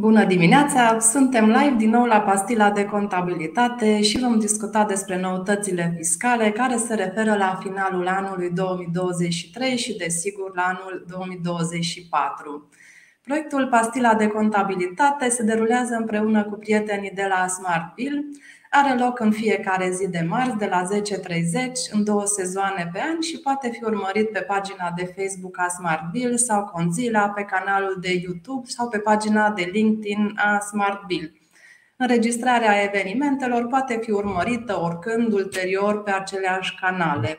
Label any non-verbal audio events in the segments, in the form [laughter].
Bună dimineața! Suntem live din nou la pastila de contabilitate și vom discuta despre noutățile fiscale care se referă la finalul anului 2023 și, desigur, la anul 2024. Proiectul Pastila de contabilitate se derulează împreună cu prietenii de la Smartville are loc în fiecare zi de marți de la 10.30 în două sezoane pe an și poate fi urmărit pe pagina de Facebook a Smartville sau Conzilla, pe canalul de YouTube sau pe pagina de LinkedIn a Smartville. Înregistrarea evenimentelor poate fi urmărită oricând ulterior pe aceleași canale.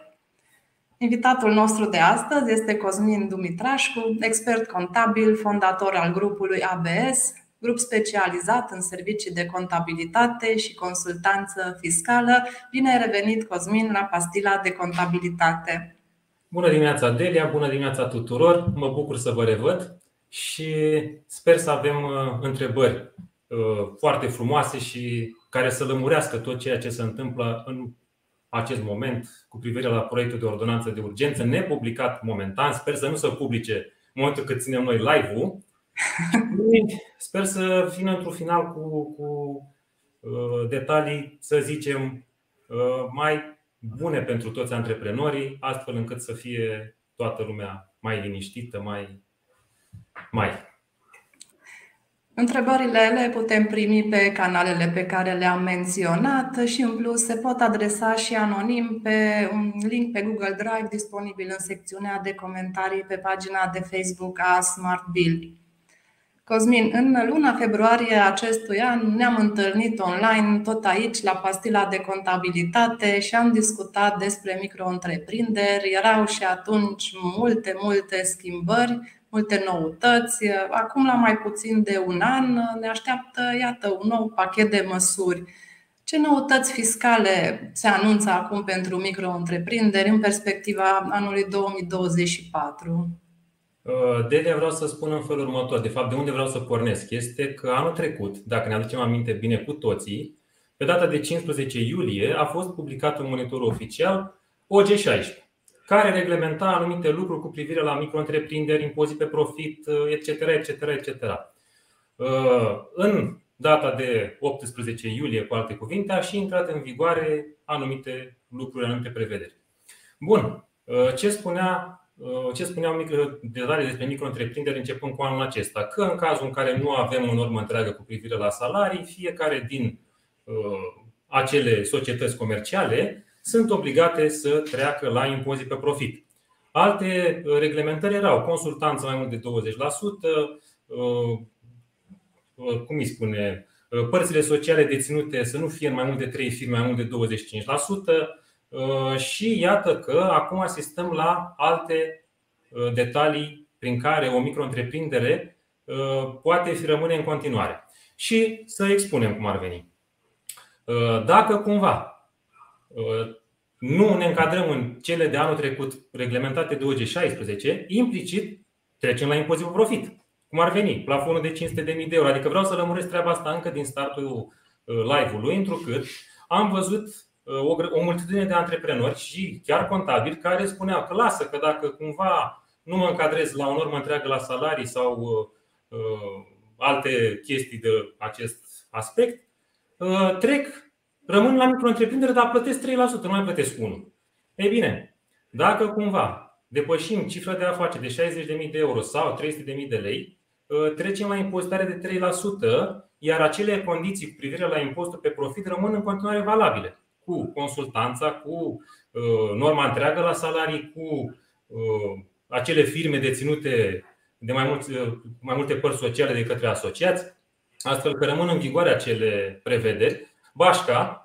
Invitatul nostru de astăzi este Cosmin Dumitrașcu, expert contabil, fondator al grupului ABS, grup specializat în servicii de contabilitate și consultanță fiscală. Bine ai revenit, Cosmin, la pastila de contabilitate. Bună dimineața, Delia, bună dimineața tuturor. Mă bucur să vă revăd și sper să avem uh, întrebări uh, foarte frumoase și care să lămurească tot ceea ce se întâmplă în acest moment cu privire la proiectul de ordonanță de urgență, nepublicat momentan. Sper să nu se publice în momentul cât ținem noi live-ul, Sper să vină într-un final cu, cu uh, detalii, să zicem, uh, mai bune pentru toți antreprenorii, astfel încât să fie toată lumea mai liniștită, mai. mai. Întrebările le putem primi pe canalele pe care le-am menționat și în plus se pot adresa și anonim pe un link pe Google Drive disponibil în secțiunea de comentarii pe pagina de Facebook a Smart Bill. Cosmin, în luna februarie acestui an ne-am întâlnit online, tot aici, la pastila de contabilitate și am discutat despre micro-întreprinderi. Erau și atunci multe, multe schimbări, multe noutăți. Acum, la mai puțin de un an, ne așteaptă, iată, un nou pachet de măsuri. Ce noutăți fiscale se anunță acum pentru micro-întreprinderi în perspectiva anului 2024? Uh, Delia vreau să spun în felul următor. De fapt, de unde vreau să pornesc este că anul trecut, dacă ne aducem aminte bine cu toții, pe data de 15 iulie a fost publicat un monitor oficial OG16, care reglementa anumite lucruri cu privire la micro-întreprinderi, impozit pe profit, etc. etc., etc. În data de 18 iulie, cu alte cuvinte, a și intrat în vigoare anumite lucruri, anumite prevederi. Bun. Uh, ce spunea Uh, ce spuneam detalii despre micro-întreprinderi începând cu anul acesta, că în cazul în care nu avem o normă întreagă cu privire la salarii, fiecare din uh, acele societăți comerciale sunt obligate să treacă la impozit pe profit. Alte uh, reglementări erau consultanță mai mult de 20%, cum îi spune, părțile sociale deținute să nu fie în mai mult de 3 firme, mai mult de 25%, Uh, și iată că acum asistăm la alte uh, detalii prin care o micro-întreprindere uh, poate fi rămâne în continuare. Și să expunem cum ar veni. Dacă cumva nu ne încadrăm în cele de anul trecut reglementate de OG16, implicit trecem la impozit pe profit. Cum ar veni? Plafonul de 500.000 de euro. Adică vreau să lămuresc treaba asta încă din startul live-ului, întrucât am văzut o, o multitudine de antreprenori și chiar contabili care spuneau că lasă că dacă cumva nu mă încadrez la o normă întreagă la salarii sau uh, uh, alte chestii de acest aspect, uh, trec, rămân la micro-întreprindere, dar plătesc 3%, nu mai plătesc 1. Ei bine, dacă cumva depășim cifra de afaceri de 60.000 de euro sau 300.000 de lei, uh, trecem la impozitare de 3%, iar acele condiții cu privire la impozitul pe profit rămân în continuare valabile cu consultanța, cu uh, norma întreagă la salarii, cu uh, acele firme deținute de mai, mulți, uh, mai multe părți sociale de către asociați, astfel că rămân în vigoare acele prevederi. Bașca,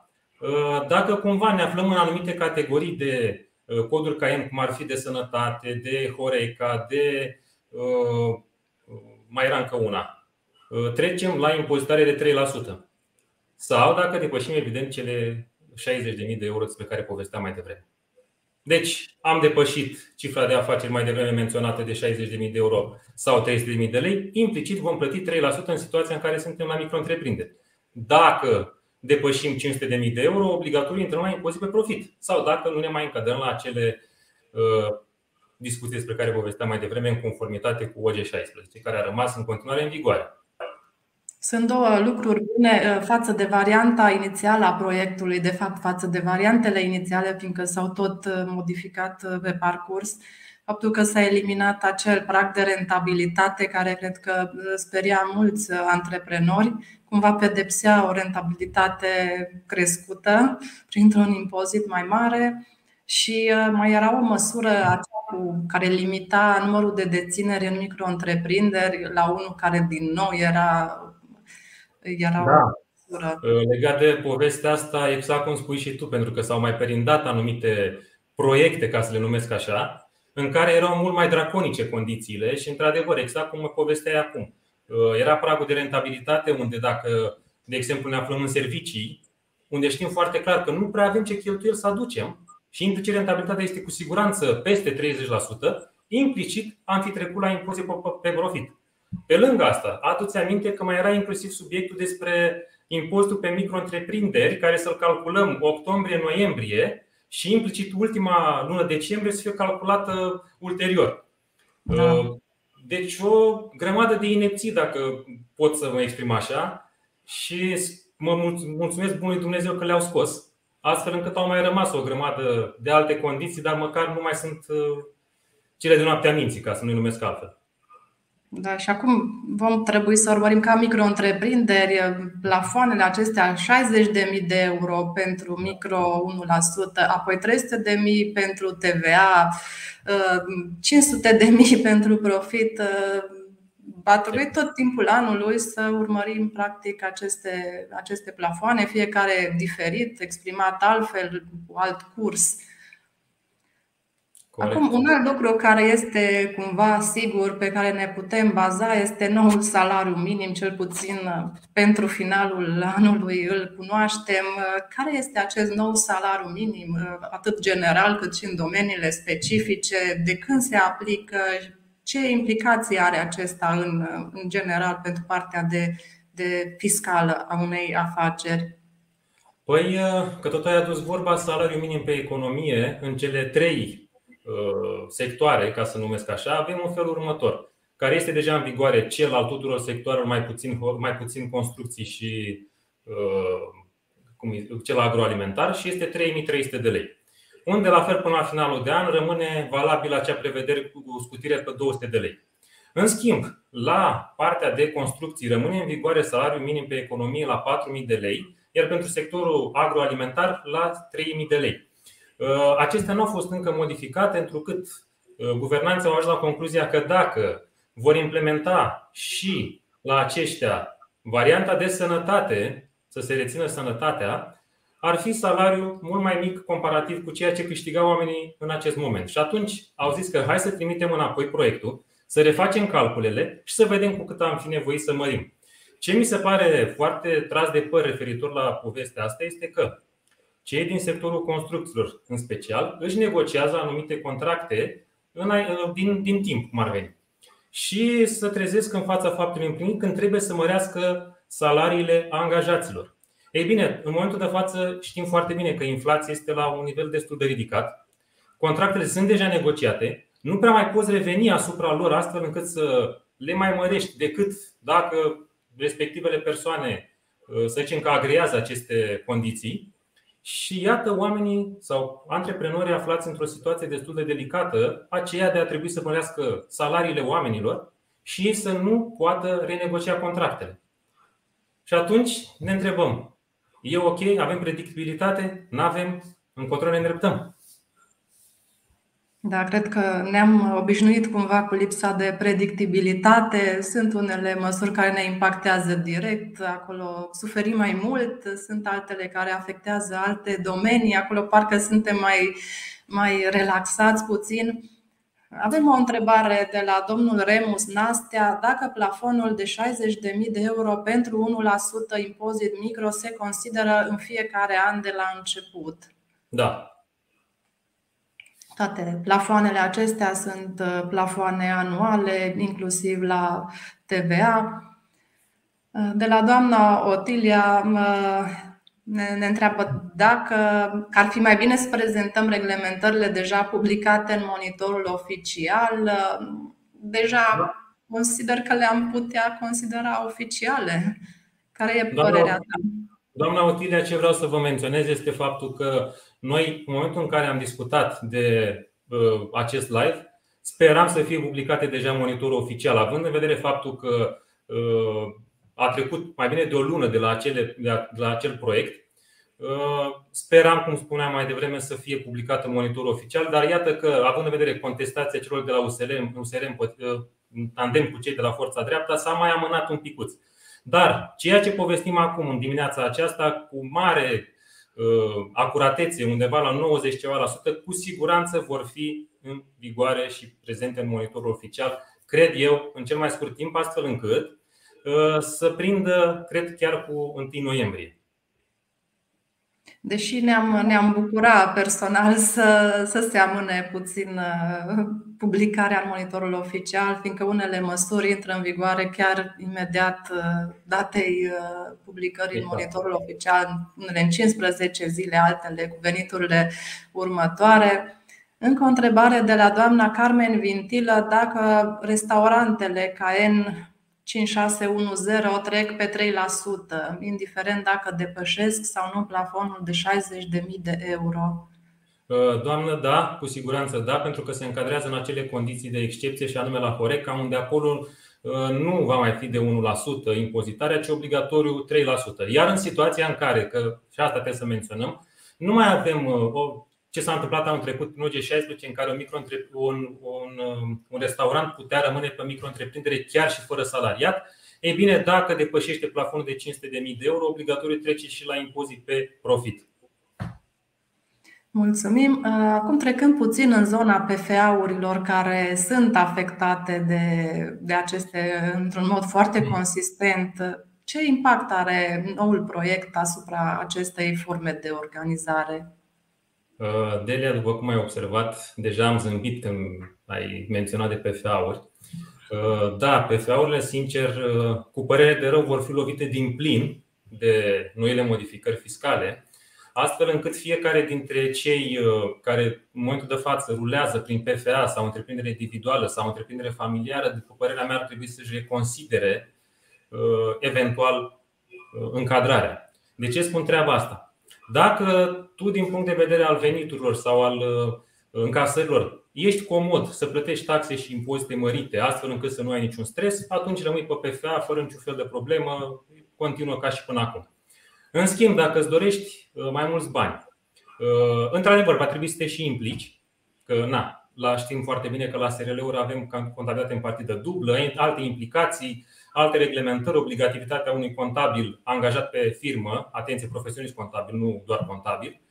dacă cumva ne aflăm în anumite categorii de coduri CAEN, cum ar fi de sănătate, de Horeca, de mai era încă una, trecem la impozitare de 3%. Sau dacă depășim evident cele 60.000 de euro despre care povesteam mai devreme. Deci am depășit cifra de afaceri mai devreme menționată de 60.000 de euro sau 300.000 de lei, implicit vom plăti 3% în situația în care suntem la micro-întreprinderi. Dacă depășim 500.000 de euro, obligatoriu intrăm la impozit pe profit. Sau dacă nu ne mai încadrăm la acele uh, discuții despre care povesteam mai devreme în conformitate cu OG16, care a rămas în continuare în vigoare. Sunt două lucruri bune față de varianta inițială a proiectului, de fapt față de variantele inițiale, fiindcă s-au tot modificat pe parcurs. Faptul că s-a eliminat acel prag de rentabilitate care cred că speria mulți antreprenori, cumva pedepsea o rentabilitate crescută printr-un impozit mai mare și uh, mai era o măsură aceea cu care limita numărul de dețineri în micro-întreprinderi la unul care din nou era, era da. o măsură. Uh, legat de povestea asta, exact cum spui și tu, pentru că s-au mai perindat anumite proiecte, ca să le numesc așa, în care erau mult mai draconice condițiile și, într-adevăr, exact cum mă povesteai acum. Uh, era pragul de rentabilitate unde dacă, de exemplu, ne aflăm în servicii, unde știm foarte clar că nu prea avem ce cheltuieli să aducem și implicit rentabilitatea este cu siguranță peste 30%, implicit am fi trecut la impozit pe profit. Pe lângă asta, adu-ți aminte că mai era inclusiv subiectul despre impozitul pe micro-întreprinderi, care să-l calculăm octombrie-noiembrie și implicit ultima lună decembrie să fie calculată ulterior. Da. Uh, deci o grămadă de inepții, dacă pot să mă exprim așa, și mă mulțumesc Bunului Dumnezeu că le-au scos, astfel încât au mai rămas o grămadă de alte condiții, dar măcar nu mai sunt uh, cele de noaptea minții, ca să nu-i numesc altfel. Da, și acum vom trebui să urmărim ca micro-întreprinderi plafoanele acestea 60.000 de euro pentru micro 1%, apoi 300.000 pentru TVA, 500.000 [laughs] pentru profit. Va trebui tot timpul anului să urmărim practic aceste, aceste plafoane, fiecare diferit, exprimat altfel, cu alt curs. Corect. Acum, un alt lucru care este cumva sigur, pe care ne putem baza, este noul salariu minim, cel puțin uh, pentru finalul anului îl cunoaștem. Uh, care este acest nou salariu minim, uh, atât general cât și în domeniile specifice? De când se aplică? Ce implicații are acesta în, în general pentru partea de, de fiscală a unei afaceri? Păi, că tot ai adus vorba salariu minim pe economie, în cele trei Uh, sectoare, ca să numesc așa, avem un fel următor, care este deja în vigoare cel al tuturor sectoarelor, mai puțin, mai puțin construcții și uh, cum, cel agroalimentar și este 3300 de lei. Unde, la fel, până la finalul de an, rămâne valabilă acea prevedere cu scutire pe 200 de lei. În schimb, la partea de construcții rămâne în vigoare salariul minim pe economie la 4.000 de lei, iar pentru sectorul agroalimentar la 3.000 de lei. Uh, acestea nu au fost încă modificate, întrucât uh, guvernanții au ajuns la concluzia că dacă vor implementa și la aceștia varianta de sănătate, să se rețină sănătatea, ar fi salariul mult mai mic comparativ cu ceea ce câștigau oamenii în acest moment. Și atunci au zis că hai să trimitem înapoi proiectul, să refacem calculele și să vedem cu cât am fi nevoit să mărim. Ce mi se pare foarte tras de păr referitor la povestea asta este că cei din sectorul construcțiilor, în special, își negociază anumite contracte din, din timp, cum ar veni. Și să trezesc în fața faptului împlinit când trebuie să mărească salariile angajaților. Ei bine, în momentul de față știm foarte bine că inflația este la un nivel destul de ridicat. Contractele sunt deja negociate, nu prea mai poți reveni asupra lor astfel încât să le mai mărești decât dacă respectivele persoane, să zicem că agrează aceste condiții și iată oamenii sau antreprenorii aflați într-o situație destul de delicată, aceea de a trebui să mărească salariile oamenilor și ei să nu poată renegocia contractele. Și atunci ne întrebăm, e ok, avem predictibilitate, nu avem, încotro ne îndreptăm. Da, cred că ne-am obișnuit cumva cu lipsa de predictibilitate. Sunt unele măsuri care ne impactează direct, acolo suferim mai mult, sunt altele care afectează alte domenii, acolo parcă suntem mai, mai relaxați puțin. Avem o întrebare de la domnul Remus Nastea. Dacă plafonul de 60.000 de euro pentru 1% impozit micro se consideră în fiecare an de la început? Da, toate plafoanele acestea sunt uh, plafoane anuale, inclusiv la TVA. Uh, de la doamna Otilia uh, ne, ne întreabă dacă ar fi mai bine să prezentăm reglementările deja publicate în monitorul oficial. Deja da. consider că le-am putea considera oficiale. Care e părerea ta? Doamna Otilia, ce vreau să vă menționez este faptul că noi, în momentul în care am discutat de uh, acest live, speram să fie publicate deja monitorul oficial, având în vedere faptul că uh, a trecut mai bine de o lună de la, acele, de la acel proiect. Uh, speram, cum spuneam mai devreme, să fie publicat în monitorul oficial, dar iată că, având în vedere contestația celor de la USR, USR în tandem cu cei de la Forța Dreapta, s-a mai amânat un picuț. Dar ceea ce povestim acum în dimineața aceasta cu mare uh, acuratețe, undeva la 90 ceva la sută, cu siguranță vor fi în vigoare și prezente în monitorul oficial, cred eu, în cel mai scurt timp, astfel încât uh, să prindă, cred, chiar cu 1 noiembrie. Deși ne-am, ne-am bucura personal [laughs] să, să se amâne puțin uh, publicarea în monitorul oficial, fiindcă unele măsuri intră în vigoare chiar imediat uh, datei uh, publicării în exact. monitorul oficial, unele în 15 zile, altele cu veniturile următoare. Încă o întrebare de la doamna Carmen Vintilă, dacă restaurantele KN 5610 o trec pe 3%, indiferent dacă depășesc sau nu plafonul de 60.000 de euro. Uh, doamnă, da, cu siguranță da, pentru că se încadrează în acele condiții de excepție și anume la Horeca, unde acolo uh, nu va mai fi de 1% impozitarea, ci obligatoriu 3%. Iar în situația în care, că și asta trebuie să menționăm, nu mai avem uh, o ce s-a întâmplat anul trecut în OG16 în care un, micro un, un, um, un restaurant putea rămâne pe micro-întreprindere chiar și fără salariat. Ei bine, dacă depășește plafonul de 500.000 de euro, obligatoriu trece și la impozit pe profit. Mulțumim. Uh, acum trecând puțin în zona PFA-urilor care sunt afectate de, de aceste într-un mod foarte mm. consistent, ce impact are noul proiect asupra acestei forme de organizare? Uh, Delia, după cum ai observat, deja am zâmbit când ai menționat de PFA-uri. Uh, da, PFA-urile, sincer, uh, cu părere de rău, vor fi lovite din plin de noile modificări fiscale, astfel încât fiecare dintre cei care în momentul de față rulează prin PFA sau întreprindere individuală sau întreprindere familiară, după părerea mea, ar trebui să-și reconsidere eventual încadrarea. De ce spun treaba asta? Dacă tu, din punct de vedere al veniturilor sau al uh, încasărilor, ești comod să plătești taxe și impozite mărite, astfel încât să nu ai niciun stres, atunci rămâi pe PFA fără niciun fel de problemă, continuă ca și până acum. În schimb, dacă îți dorești uh, mai mulți bani, uh, într-adevăr, va trebui să te și implici, că na, la știm foarte bine că la SRL-uri avem contabilitate în partidă dublă, alte implicații, alte reglementări, obligativitatea unui contabil angajat pe firmă, atenție, profesionist contabil, nu doar contabil, uh,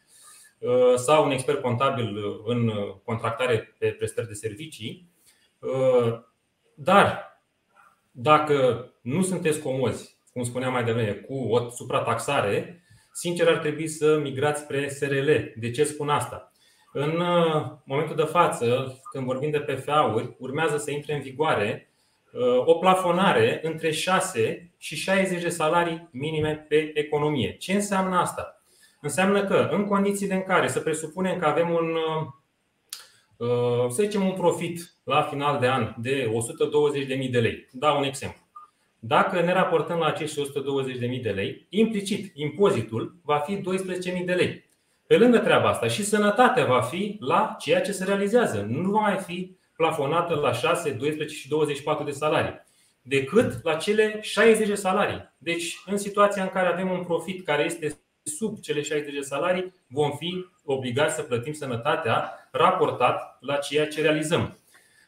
sau un expert contabil în contractare pe prestări de servicii. Uh, dar dacă nu sunteți comozi, cum spuneam mai devreme, cu o suprataxare, sincer ar trebui să migrați spre SRL. De ce spun asta? În uh, momentul de față, când vorbim de PFA-uri, urmează să intre în vigoare Uh, o plafonare între 6 și 60 de salarii minime pe economie. Ce înseamnă asta? Înseamnă că în condițiile în care să presupunem că avem un uh, să zicem un profit la final de an de 120.000 de lei. Dau un exemplu. Dacă ne raportăm la acești 120.000 de lei, implicit impozitul va fi 12.000 de lei. Pe lângă treaba asta și sănătatea va fi la ceea ce se realizează. Nu va mai fi plafonată la 6, 12 și 24 de salarii, decât la cele 60 de salarii. Deci, în situația în care avem un profit care este sub cele 60 de salarii, vom fi obligați să plătim sănătatea raportat la ceea ce realizăm.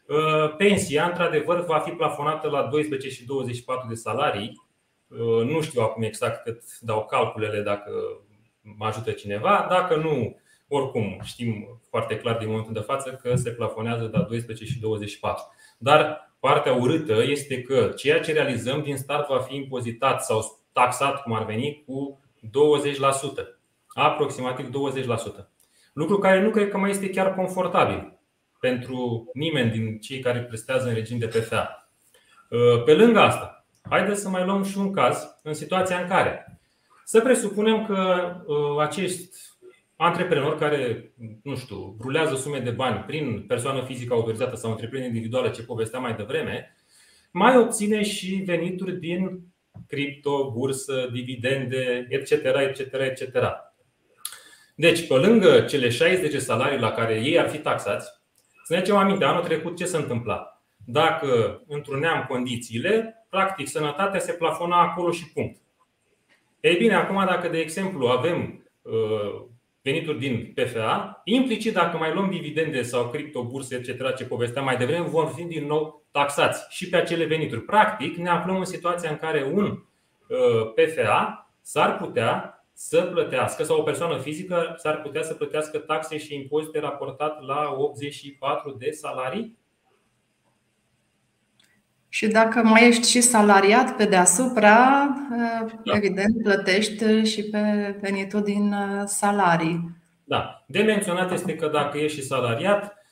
Uh, pensia, într-adevăr, va fi plafonată la 12 și 24 de salarii. Uh, nu știu acum exact cât dau calculele dacă mă ajută cineva. Dacă nu, oricum, știm foarte clar din momentul de față că se plafonează la 12 și 24. Dar partea urâtă este că ceea ce realizăm din start va fi impozitat sau taxat, cum ar veni, cu 20%. Aproximativ 20%. Lucru care nu cred că mai este chiar confortabil pentru nimeni din cei care prestează în regim de PFA. Pe lângă asta, haideți să mai luăm și un caz în situația în care să presupunem că uh, acești antreprenori care, nu știu, rulează sume de bani prin persoană fizică autorizată sau întreprindere individuală, ce povestea mai devreme, mai obține și venituri din cripto, bursă, dividende, etc. etc, etc. Deci, pe lângă cele 60 de salarii la care ei ar fi taxați, să ne facem aminte, anul trecut ce se întâmpla? Dacă întruneam condițiile, practic sănătatea se plafona acolo și punct. Ei bine, acum dacă, de exemplu, avem uh, venituri din PFA, implicit dacă mai luăm dividende sau criptoburse, etc., ce povesteam mai devreme, vom fi din nou taxați și pe acele venituri. Practic, ne aflăm în situația în care un uh, PFA s-ar putea să plătească, sau o persoană fizică s-ar putea să plătească taxe și impozite raportat la 84 de salarii și dacă mai ești și salariat pe deasupra, da. evident plătești și pe venitul din uh, salarii. Da. De menționat este că dacă ești și salariat uh,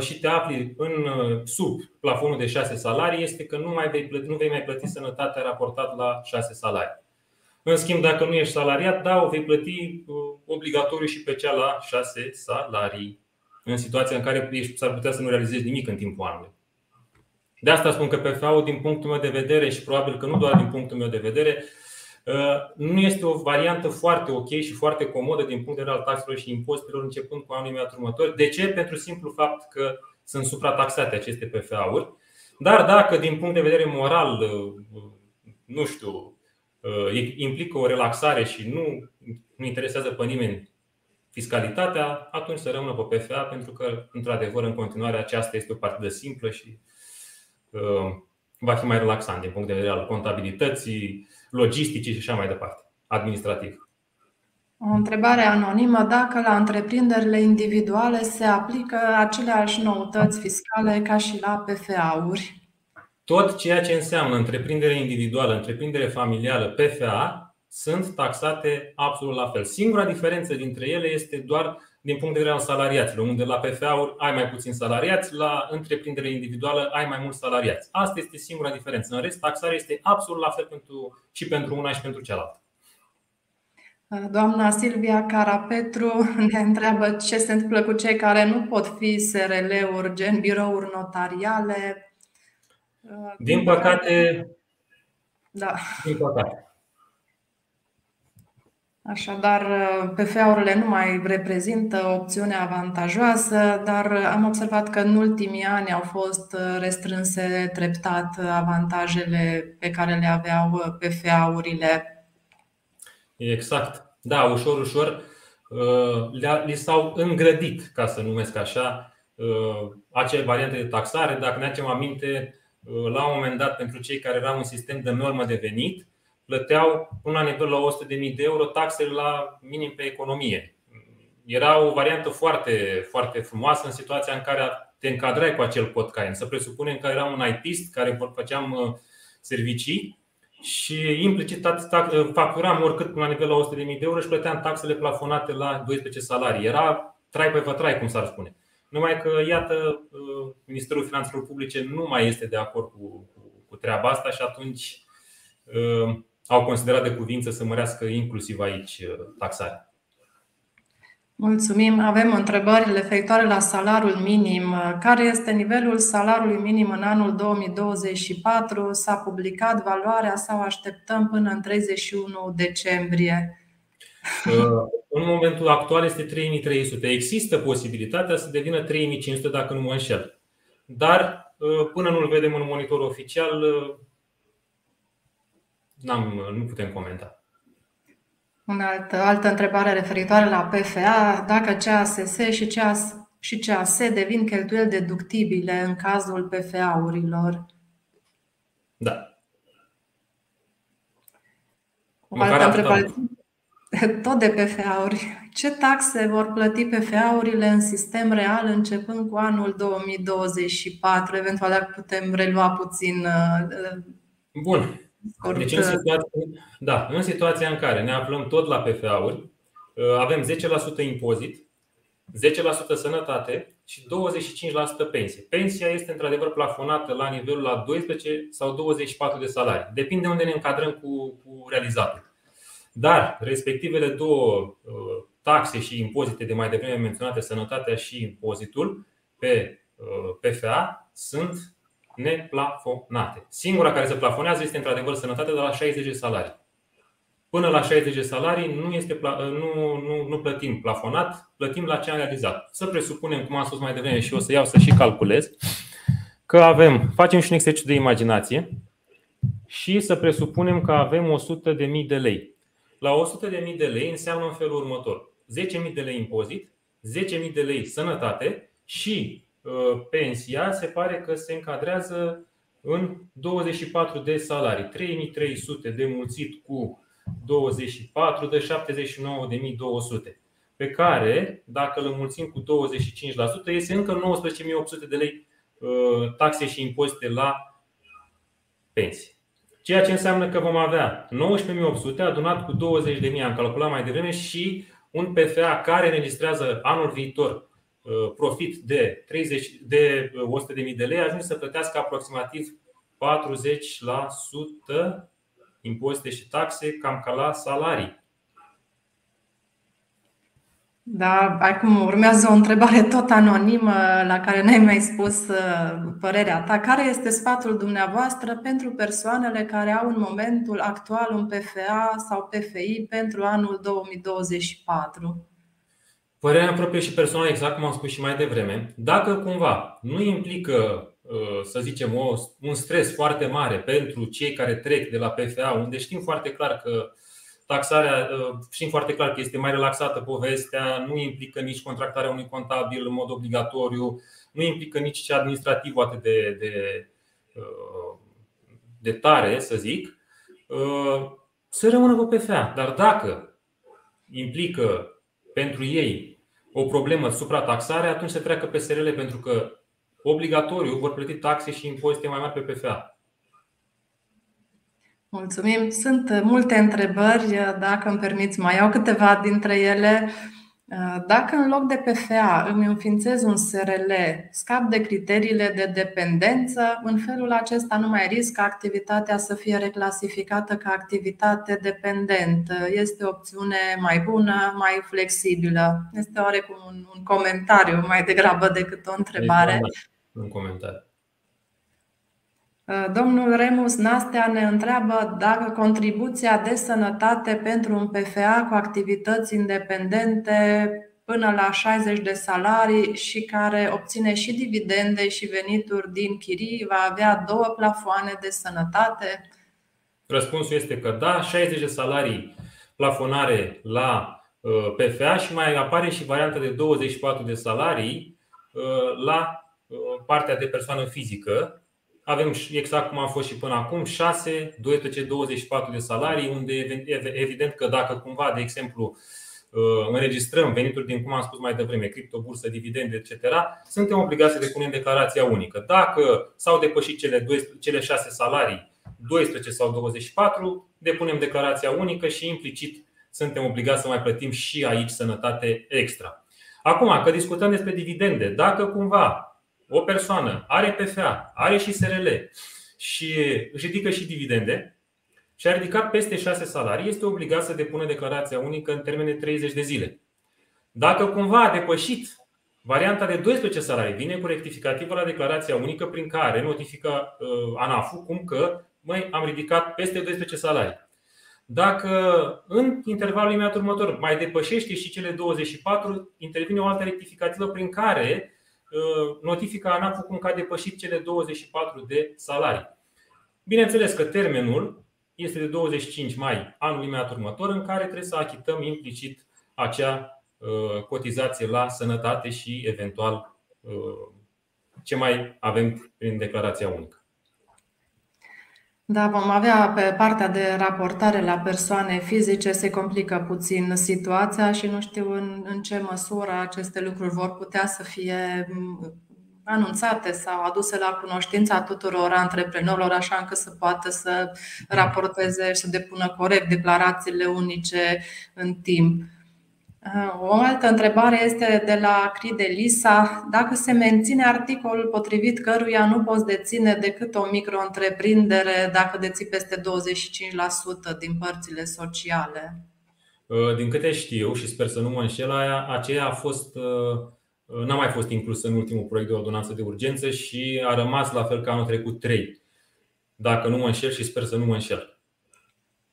și te afli în uh, sub plafonul de 6 salarii, este că nu, mai vei plăti, nu vei mai plăti sănătatea raportat la 6 salarii. În schimb, dacă nu ești salariat, da, o vei plăti obligatoriu și pe cea la 6 salarii. În situația în care s-ar putea să nu realizezi nimic în timpul anului. De asta spun că PFA-ul, din punctul meu de vedere, și probabil că nu doar din punctul meu de vedere, uh, nu este o variantă foarte ok și foarte comodă din punct de vedere al taxelor și impozitelor începând cu anul imediat următor. De ce? Pentru simplu fapt că sunt suprataxate aceste PFA-uri. Dar dacă din punct de vedere moral, uh, nu știu, uh, implică o relaxare și nu, nu interesează pe nimeni fiscalitatea, atunci să rămână pe PFA pentru că, într-adevăr, în continuare aceasta este o partidă simplă și va fi mai relaxant din punct de vedere al contabilității, logisticii și așa mai departe, administrativ. O întrebare anonimă. Dacă la întreprinderile individuale se aplică aceleași noutăți fiscale ca și la PFA-uri? Tot ceea ce înseamnă întreprindere individuală, întreprindere familială, PFA, sunt taxate absolut la fel. Singura diferență dintre ele este doar din punct de vedere al salariaților, unde la PFA-uri ai mai puțin salariați, la întreprindere individuală ai mai mulți salariați. Asta este singura diferență. În rest, taxarea este absolut la fel pentru, și pentru una și pentru cealaltă. Doamna Silvia Carapetru ne întreabă ce se întâmplă cu cei care nu pot fi SRL-uri, gen birouri notariale. Din păcate, da. Din păcate. Așadar, PFA-urile nu mai reprezintă o opțiune avantajoasă, dar am observat că în ultimii ani au fost restrânse treptat avantajele pe care le aveau PFA-urile. Exact. Da, ușor, ușor uh, li s-au îngrădit, ca să numesc așa, uh, acele variante de taxare. Dacă ne aducem aminte, uh, la un moment dat, pentru cei care erau un sistem de normă de venit, plăteau până la nivel la 100.000 de euro taxele la minim pe economie. Era o variantă foarte, foarte frumoasă în situația în care te încadrai cu acel cod Cain. Să presupunem că eram un ITist care făceam uh, servicii și implicit facturam oricât până la nivel la 100.000 de euro și plăteam taxele plafonate la 12 salarii. Era trai pe vătrai, cum s-ar spune. Numai că, iată, uh, Ministerul Finanțelor Publice nu mai este de acord cu, cu, cu treaba asta și atunci uh, au considerat de cuvință să mărească inclusiv aici uh, taxarea. Mulțumim. Avem întrebări referitoare la salariul minim. Care este nivelul salariului minim în anul 2024? S-a publicat valoarea sau așteptăm până în 31 decembrie? Uh, în momentul actual este 3300. Există posibilitatea să devină 3500 dacă nu mă înșel. Dar uh, până nu-l vedem în monitor oficial, N-am, nu putem comenta. Una altă, altă întrebare referitoare la PFA. Dacă CASS și CAS și CAS devin cheltuieli deductibile în cazul PFA-urilor? Da. O altă întrebare. [laughs] Tot de PFA-uri. Ce taxe vor plăti PFA-urile în sistem real începând cu anul 2024? Eventual dacă putem relua puțin. Uh, Bun. Deci în situația, da, în situația în care ne aflăm tot la PFA-uri, uh, avem 10% impozit, 10% sănătate și 25% pensie. Pensia este într-adevăr plafonată la nivelul la 12 sau 24 de salarii. Depinde unde ne încadrăm cu, cu realizatul. Dar respectivele două uh, taxe și impozite de mai devreme menționate, sănătatea și impozitul pe uh, PFA, sunt neplafonate. Singura care se plafonează este într-adevăr sănătate de la 60 de salarii. Până la 60 de salarii nu, este, nu, nu, nu plătim plafonat, plătim la ce am realizat. Să presupunem, cum am spus mai devreme și o să iau să și calculez, că avem, facem și un exercițiu de imaginație și să presupunem că avem 100.000 de lei. La 100.000 de lei înseamnă în felul următor: 10.000 de lei impozit, 10.000 de lei sănătate și uh, pensia se pare că se încadrează în 24 de salarii. 3300 de mulțit cu 24 de 79.200 pe care, dacă îl mulțim cu 25%, este încă 19.800 de lei uh, taxe și impozite la pensie. Ceea ce înseamnă că vom avea 19.800 adunat cu 20.000, am calculat mai devreme, și un PFA care înregistrează anul viitor uh, profit de, 30, de 100.000 de lei, ajunge să plătească aproximativ 40% impozite și taxe, cam ca la salarii. Da, acum urmează o întrebare tot anonimă la care n-ai mai spus uh, părerea ta. Care este sfatul dumneavoastră pentru persoanele care au în momentul actual un PFA sau PFI pentru anul 2024? Părerea mea proprie și personală, exact cum am spus și mai devreme, dacă cumva nu implică, uh, să zicem, un stres foarte mare pentru cei care trec de la PFA, unde știm foarte clar că Taxarea, uh, știm foarte clar că este mai relaxată povestea, nu implică nici contractarea unui contabil în mod obligatoriu, nu implică nici ce administrativ atât de, de, uh, de tare, să zic, uh, să rămână pe PFA. Dar dacă implică pentru ei o problemă suprataxare, atunci se treacă pe SRL pentru că obligatoriu vor plăti taxe și impozite mai mari pe PFA. Mulțumim. Sunt multe întrebări. Dacă îmi permiți, mai iau câteva dintre ele. Dacă în loc de PFA îmi înființez un SRL, scap de criteriile de dependență, în felul acesta nu mai risc activitatea să fie reclasificată ca activitate dependentă. Este o opțiune mai bună, mai flexibilă. Este oarecum un, un comentariu mai degrabă decât o întrebare. Un comentariu. Uh, domnul Remus Nastea ne întreabă dacă contribuția de sănătate pentru un PFA cu activități independente până la 60 de salarii și care obține și dividende și venituri din chirii va avea două plafoane de sănătate? Răspunsul este că da, 60 de salarii plafonare la uh, PFA și mai apare și varianta de 24 de salarii uh, la partea de persoană fizică, avem exact cum a fost și până acum 6, 12, 24 de salarii, unde evident că dacă cumva, de exemplu, uh, înregistrăm venituri din, cum am spus mai devreme, cripto, bursă, dividende, etc., suntem obligați să depunem declarația unică. Dacă s-au depășit cele, 12, cele 6 salarii, 12 sau 24, depunem declarația unică și implicit suntem obligați să mai plătim și aici sănătate extra. Acum, că discutăm despre dividende, dacă cumva o persoană are PFA, are și SRL și își ridică și dividende și a ridicat peste 6 salarii, este obligat să depună declarația unică în termen de 30 de zile. Dacă cumva a depășit varianta de 12 salarii, vine cu rectificativul la declarația unică prin care notifică uh, ANAF-ul cum că măi, am ridicat peste 12 salarii. Dacă în intervalul imediat următor mai depășește și cele 24, intervine o altă rectificativă prin care Uh, notifică ANAF cum că a depășit cele 24 de salarii. Bineînțeles că termenul este de 25 mai anul imediat următor, în care trebuie să achităm implicit acea uh, cotizație la sănătate și eventual uh, ce mai avem prin declarația unică. Da, vom avea pe partea de raportare la persoane fizice, se complică puțin situația și nu știu în, în ce măsură aceste lucruri vor putea să fie anunțate sau aduse la cunoștința tuturor antreprenorilor, așa încât să poată să raporteze și să depună corect declarațiile unice în timp. O altă întrebare este de la Cride Lisa. Dacă se menține articolul potrivit căruia nu poți deține decât o micro-întreprindere dacă deții peste 25% din părțile sociale? Uh, din câte știu și sper să nu mă înșel, aceea a fost uh, n-a mai fost inclus în ultimul proiect de ordonanță de urgență și a rămas la fel ca anul trecut 3. Dacă nu mă înșel și sper să nu mă înșel.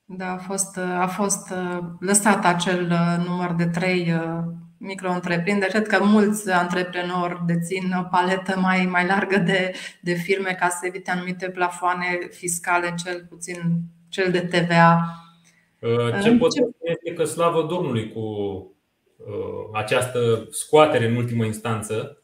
Da, a fost, a fost lăsat acel număr de 3 micro-întreprinderi. Cred că mulți antreprenori dețin o paletă mai, mai largă de, de firme ca să evite anumite plafoane fiscale, cel puțin cel de TVA. Ce pot spune este că slavă Domnului cu uh, această scoatere în ultimă instanță,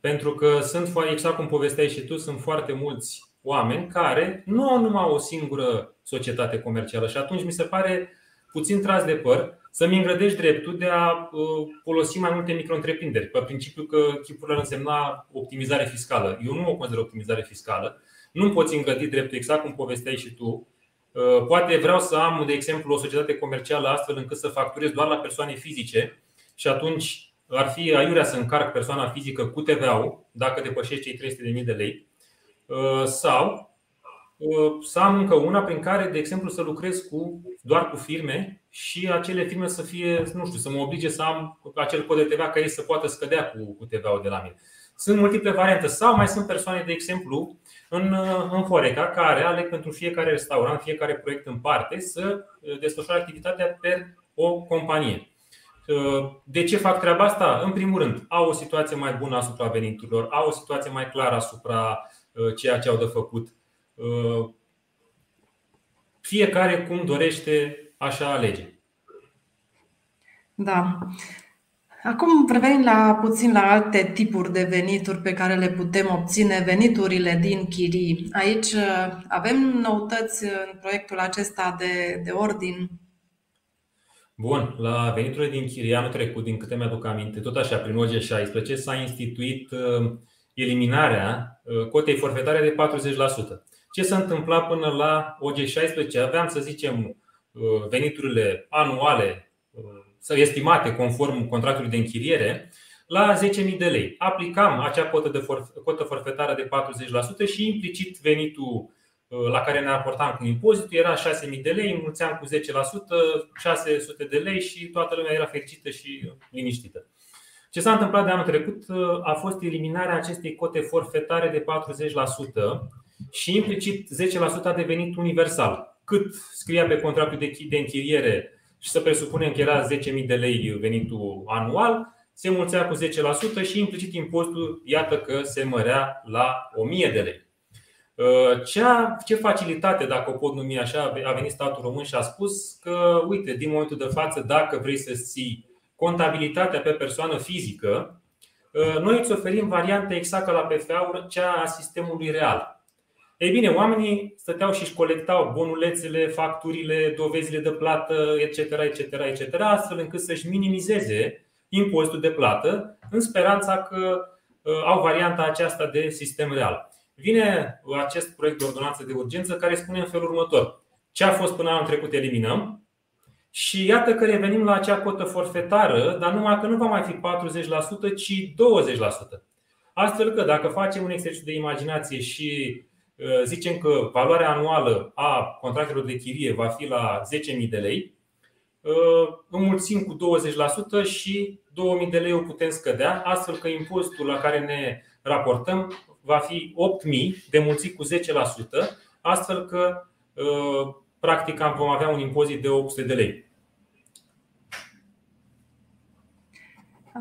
pentru că sunt, exact cum povesteai și tu, sunt foarte mulți oameni care nu au numai o singură societate comercială și atunci mi se pare puțin tras de păr să-mi îngrădești dreptul de a uh, folosi mai multe micro-întreprinderi, pe principiu că chipul ar însemna optimizare fiscală. Eu nu o consider optimizare fiscală. Nu poți îngrădi dreptul exact cum povesteai și tu. Uh, poate vreau să am, de exemplu, o societate comercială astfel încât să facturez doar la persoane fizice și atunci ar fi aiurea să încarc persoana fizică cu TVA-ul dacă depășește cei 300.000 de lei uh, sau să am încă una prin care, de exemplu, să lucrez cu, doar cu firme și acele firme să fie, nu știu, să mă oblige să am acel cod de TVA ca ei să poată scădea cu, cu TVA-ul de la mine. Sunt multiple variante sau mai sunt persoane, de exemplu, în, în Horeca care aleg pentru fiecare restaurant, fiecare proiect în parte să desfășoare activitatea pe o companie. De ce fac treaba asta? În primul rând, au o situație mai bună asupra veniturilor, au o situație mai clară asupra uh, ceea ce au de făcut Uh, fiecare cum dorește, așa alege. Da. Acum revenind la puțin la alte tipuri de venituri pe care le putem obține, veniturile din chirii. Aici uh, avem noutăți în proiectul acesta de, de ordin? Bun, la veniturile din chirii anul trecut, din câte mi-aduc aminte, tot așa, prin OG 16 s-a instituit uh, eliminarea cotei forfetare de 40%. Ce s-a întâmplat până la OG16? Aveam, să zicem, uh, veniturile anuale uh, estimate conform contractului de închiriere la 10.000 de lei. Aplicam acea cotă, de forf- cotă forfetară de 40% și implicit venitul uh, la care ne raportam cu impozitul era 6.000 de lei, înmulțeam cu 10%, 600 de lei și toată lumea era fericită și liniștită. Ce s-a întâmplat de anul trecut a fost eliminarea acestei cote forfetare de 40%, și implicit 10% a devenit universal. Cât scria pe contractul de închiriere și să presupunem că era 10.000 de lei venitul anual, se mulțea cu 10% și implicit impozitul, iată că se mărea la 1000 de lei. Cea, ce facilitate, dacă o pot numi așa, a venit statul român și a spus că, uite, din momentul de față, dacă vrei să ții contabilitatea pe persoană fizică, noi îți oferim varianta exact ca la PFA, cea a sistemului real. Ei bine, oamenii stăteau și își colectau bonulețele, facturile, dovezile de plată, etc., etc., etc., astfel încât să-și minimizeze impozitul de plată, în speranța că uh, au varianta aceasta de sistem real. Vine acest proiect de ordonanță de urgență care spune în felul următor. Ce a fost până anul trecut eliminăm și iată că revenim la acea cotă forfetară, dar numai că nu va mai fi 40%, ci 20%. Astfel că dacă facem un exercițiu de imaginație și Uh, zicem că valoarea anuală a contractelor de chirie va fi la 10.000 de lei, uh, înmulțim cu 20% și 2.000 de lei o putem scădea, astfel că impozitul la care ne raportăm va fi 8.000 de mulțit cu 10%, astfel că uh, practic vom avea un impozit de 800 de lei.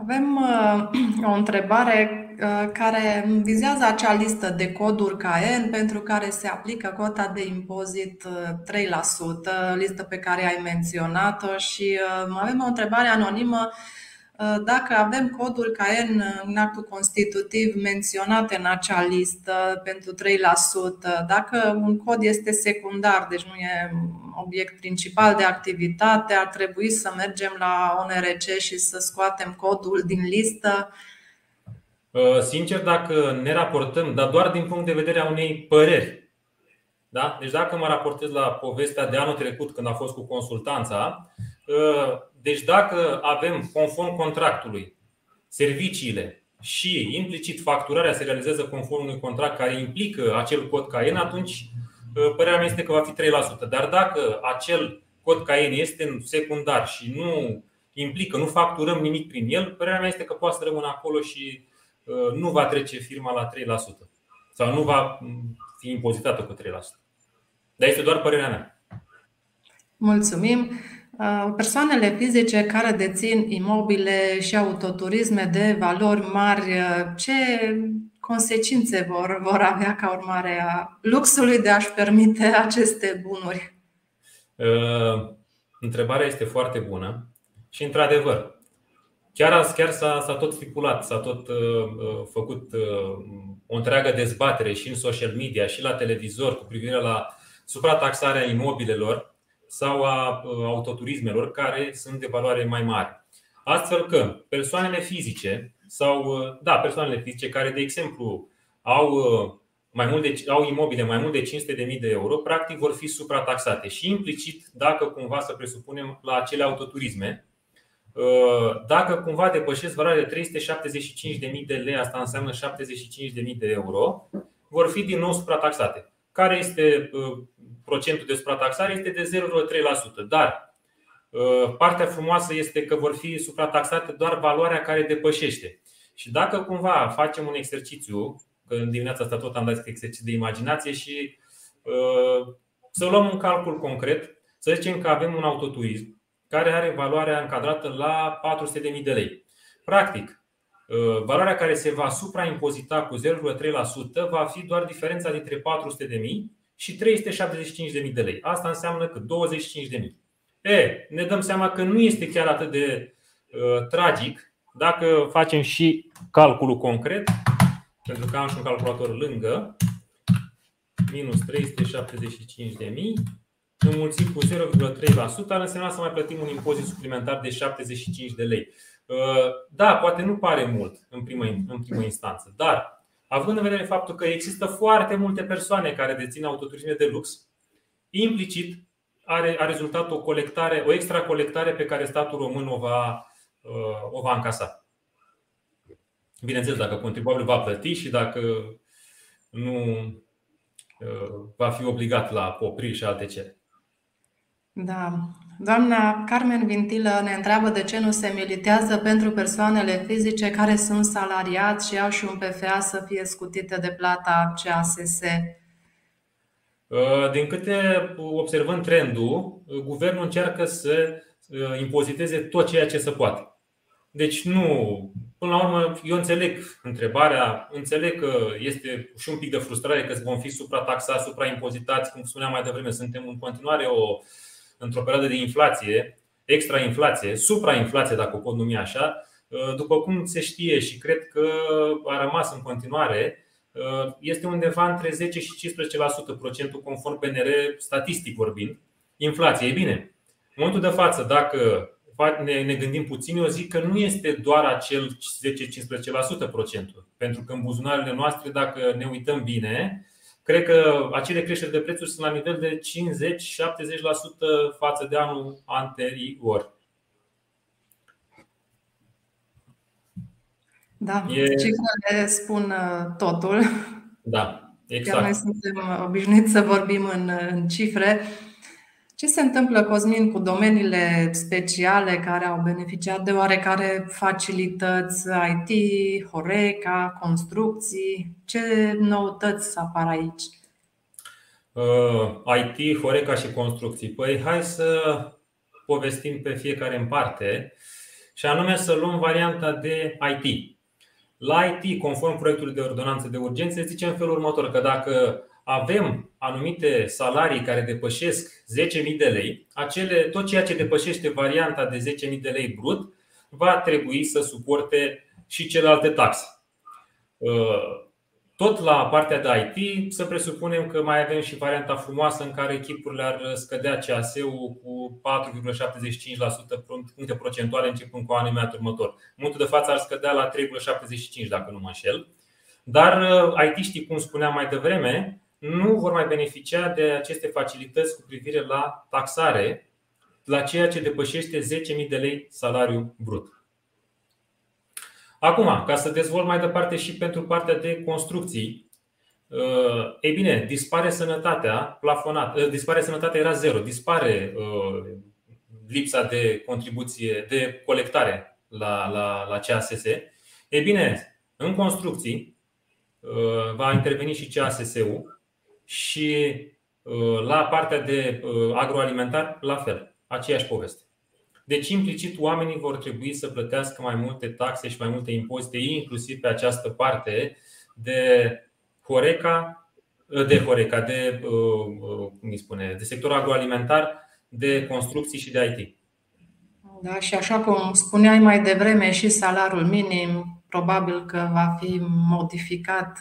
Avem [clears throat] o întrebare Uh, care vizează acea listă de coduri KN pentru care se aplică cota de impozit 3%, uh, listă pe care ai menționat-o și uh, avem o întrebare anonimă dacă avem coduri KN în actul constitutiv menționate în acea listă pentru 3%, dacă un cod este secundar, deci nu e obiect principal de activitate, ar trebui să mergem la ONRC și să scoatem codul din listă Uh, sincer, dacă ne raportăm, dar doar din punct de vedere a unei păreri. Da? Deci dacă mă raportez la povestea de anul trecut când a fost cu consultanța, uh, deci dacă avem conform contractului serviciile și implicit facturarea se realizează conform unui contract care implică acel cod CAEN, atunci uh, părerea mea este că va fi 3%. Dar dacă acel cod CAEN este în secundar și nu implică, nu facturăm nimic prin el, părerea mea este că poate să rămână acolo și nu va trece firma la 3% sau nu va fi impozitată cu 3%. Dar este doar părerea mea. Mulțumim. Persoanele fizice care dețin imobile și autoturisme de valori mari, ce consecințe vor, vor avea ca urmare a luxului de a-și permite aceste bunuri? Întrebarea este foarte bună și, într-adevăr, chiar, chiar s-a, s-a tot stipulat, s-a tot uh, făcut uh, o întreagă dezbatere și în social media și la televizor cu privire la suprataxarea imobilelor sau a autoturismelor care sunt de valoare mai mare. Astfel că persoanele fizice sau, da, persoanele fizice care, de exemplu, au, mai mult de, au imobile mai mult de 500.000 de euro, practic vor fi suprataxate și implicit, dacă cumva să presupunem la acele autoturisme, dacă cumva depășesc valoarea de 375.000 de lei, asta înseamnă 75.000 de euro, vor fi din nou suprataxate. Care este procentul de suprataxare? Este de 0,3%. Dar partea frumoasă este că vor fi suprataxate doar valoarea care depășește. Și dacă cumva facem un exercițiu, că în dimineața asta tot am dat exercițiu de imaginație și să luăm un calcul concret, să zicem că avem un autoturism care are valoarea încadrată la 400.000 de lei. Practic, valoarea care se va supraimpozita cu 0,3% va fi doar diferența dintre 400.000 și 375.000 de lei. Asta înseamnă că 25.000. E, ne dăm seama că nu este chiar atât de uh, tragic dacă facem și calculul concret, pentru că am și un calculator lângă, minus 375.000 înmulțit cu 0,3% ar însemna să mai plătim un impozit suplimentar de 75 de lei. Uh, da, poate nu pare mult în primă, în primă instanță, dar având în vedere faptul că există foarte multe persoane care dețin autoturisme de lux, implicit are, a rezultat o colectare, o extra colectare pe care statul român o va, uh, o va încasa. Bineînțeles, dacă contribuabilul va plăti și dacă nu uh, va fi obligat la popriri și alte cele. Da. Doamna Carmen Vintilă ne întreabă de ce nu se militează pentru persoanele fizice care sunt salariați și au și un PFA să fie scutite de plata CASS. Uh, din câte observăm trendul, guvernul încearcă să uh, impoziteze tot ceea ce se poate. Deci nu, până la urmă, eu înțeleg întrebarea, înțeleg că este și un pic de frustrare că vom fi suprataxați, supraimpozitați, cum spuneam mai devreme, suntem în continuare o într-o perioadă de inflație, extrainflație, suprainflație, dacă o pot numi așa, uh, după cum se știe și cred că a rămas în continuare, uh, este undeva între 10 și 15% procentul conform PNR, statistic vorbind, inflație. E bine, în momentul de față, dacă ne, gândim puțin, eu zic că nu este doar acel 10-15% procentul. Pentru că în buzunarele noastre, dacă ne uităm bine, Cred că acele creșteri de prețuri sunt la nivel de 50-70% față de anul anterior. Da, e... cifrele spun uh, totul. Da, exact. Chiar noi suntem obișnuiți să vorbim în, în cifre. Ce se întâmplă, Cosmin, cu domeniile speciale care au beneficiat de oarecare facilități IT, Horeca, construcții? Ce noutăți apar aici? Uh, IT, Horeca și construcții. Păi hai să povestim pe fiecare în parte și anume să luăm varianta de IT. La IT, conform proiectului de ordonanță de urgență, zice în felul următor că dacă avem anumite salarii care depășesc 10.000 de lei, acele, tot ceea ce depășește varianta de 10.000 de lei brut va trebui să suporte și celelalte taxe. Uh, tot la partea de IT, să presupunem că mai avem și varianta frumoasă în care echipurile ar scădea CAS-ul cu 4,75% puncte procentuale începând cu anul imediat următor. În momentul de față ar scădea la 3,75% dacă nu mă înșel. Dar uh, IT-știi, cum spuneam mai devreme, nu vor mai beneficia de aceste facilități cu privire la taxare la ceea ce depășește 10.000 de lei salariu brut. Acum, ca să dezvolt mai departe și pentru partea de construcții, uh, ei bine, dispare sănătatea plafonat, uh, dispare sănătatea era zero, dispare uh, lipsa de contribuție, de colectare la, la, la CASS. E bine, în construcții va interveni și CASS-ul și la partea de agroalimentar, la fel, aceeași poveste. Deci, implicit, oamenii vor trebui să plătească mai multe taxe și mai multe impozite, inclusiv pe această parte de Horeca, de Horeca, de, cum îi spune, de sectorul agroalimentar, de construcții și de IT. Da, și așa cum spuneai mai devreme, și salariul minim probabil că va fi modificat,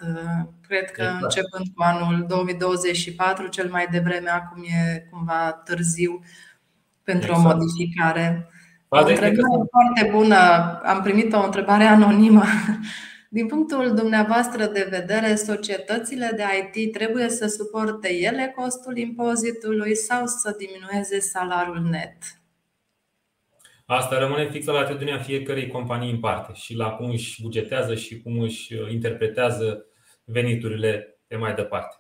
cred că exact. începând cu anul 2024, cel mai devreme, acum e cumva târziu pentru exact. o modificare. O întrebare foarte bună. Am primit o întrebare anonimă. [laughs] Din punctul dumneavoastră de vedere, societățile de IT trebuie să suporte ele costul impozitului sau să diminueze salariul net? Asta rămâne fix la atitudinea fiecărei companii în parte și la cum își bugetează și cum își interpretează veniturile pe mai departe.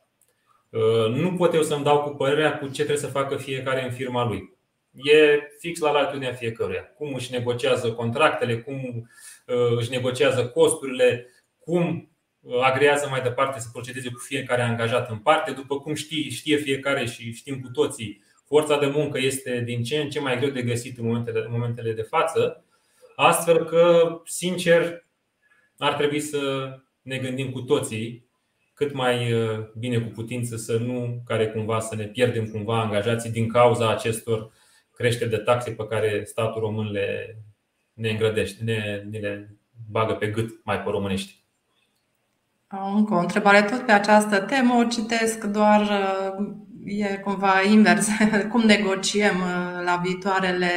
Nu pot eu să-mi dau cu părerea cu ce trebuie să facă fiecare în firma lui e fix la latitudinea fiecăruia. Cum își negociază contractele, cum uh, își negociază costurile, cum uh, agrează mai departe să procedeze cu fiecare angajat în parte. După cum știe, știe fiecare și știm cu toții, forța de muncă este din ce în ce mai greu de găsit în momentele, în momentele de față. Astfel că, sincer, ar trebui să ne gândim cu toții cât mai uh, bine cu putință să nu care cumva să ne pierdem cumva angajații din cauza acestor creșteri de taxe pe care statul român le ne îngrădește, ne, ne le bagă pe gât mai pe românești. Încă o întrebare tot pe această temă. O citesc doar e cumva invers. [laughs] Cum negociem uh, la viitoarele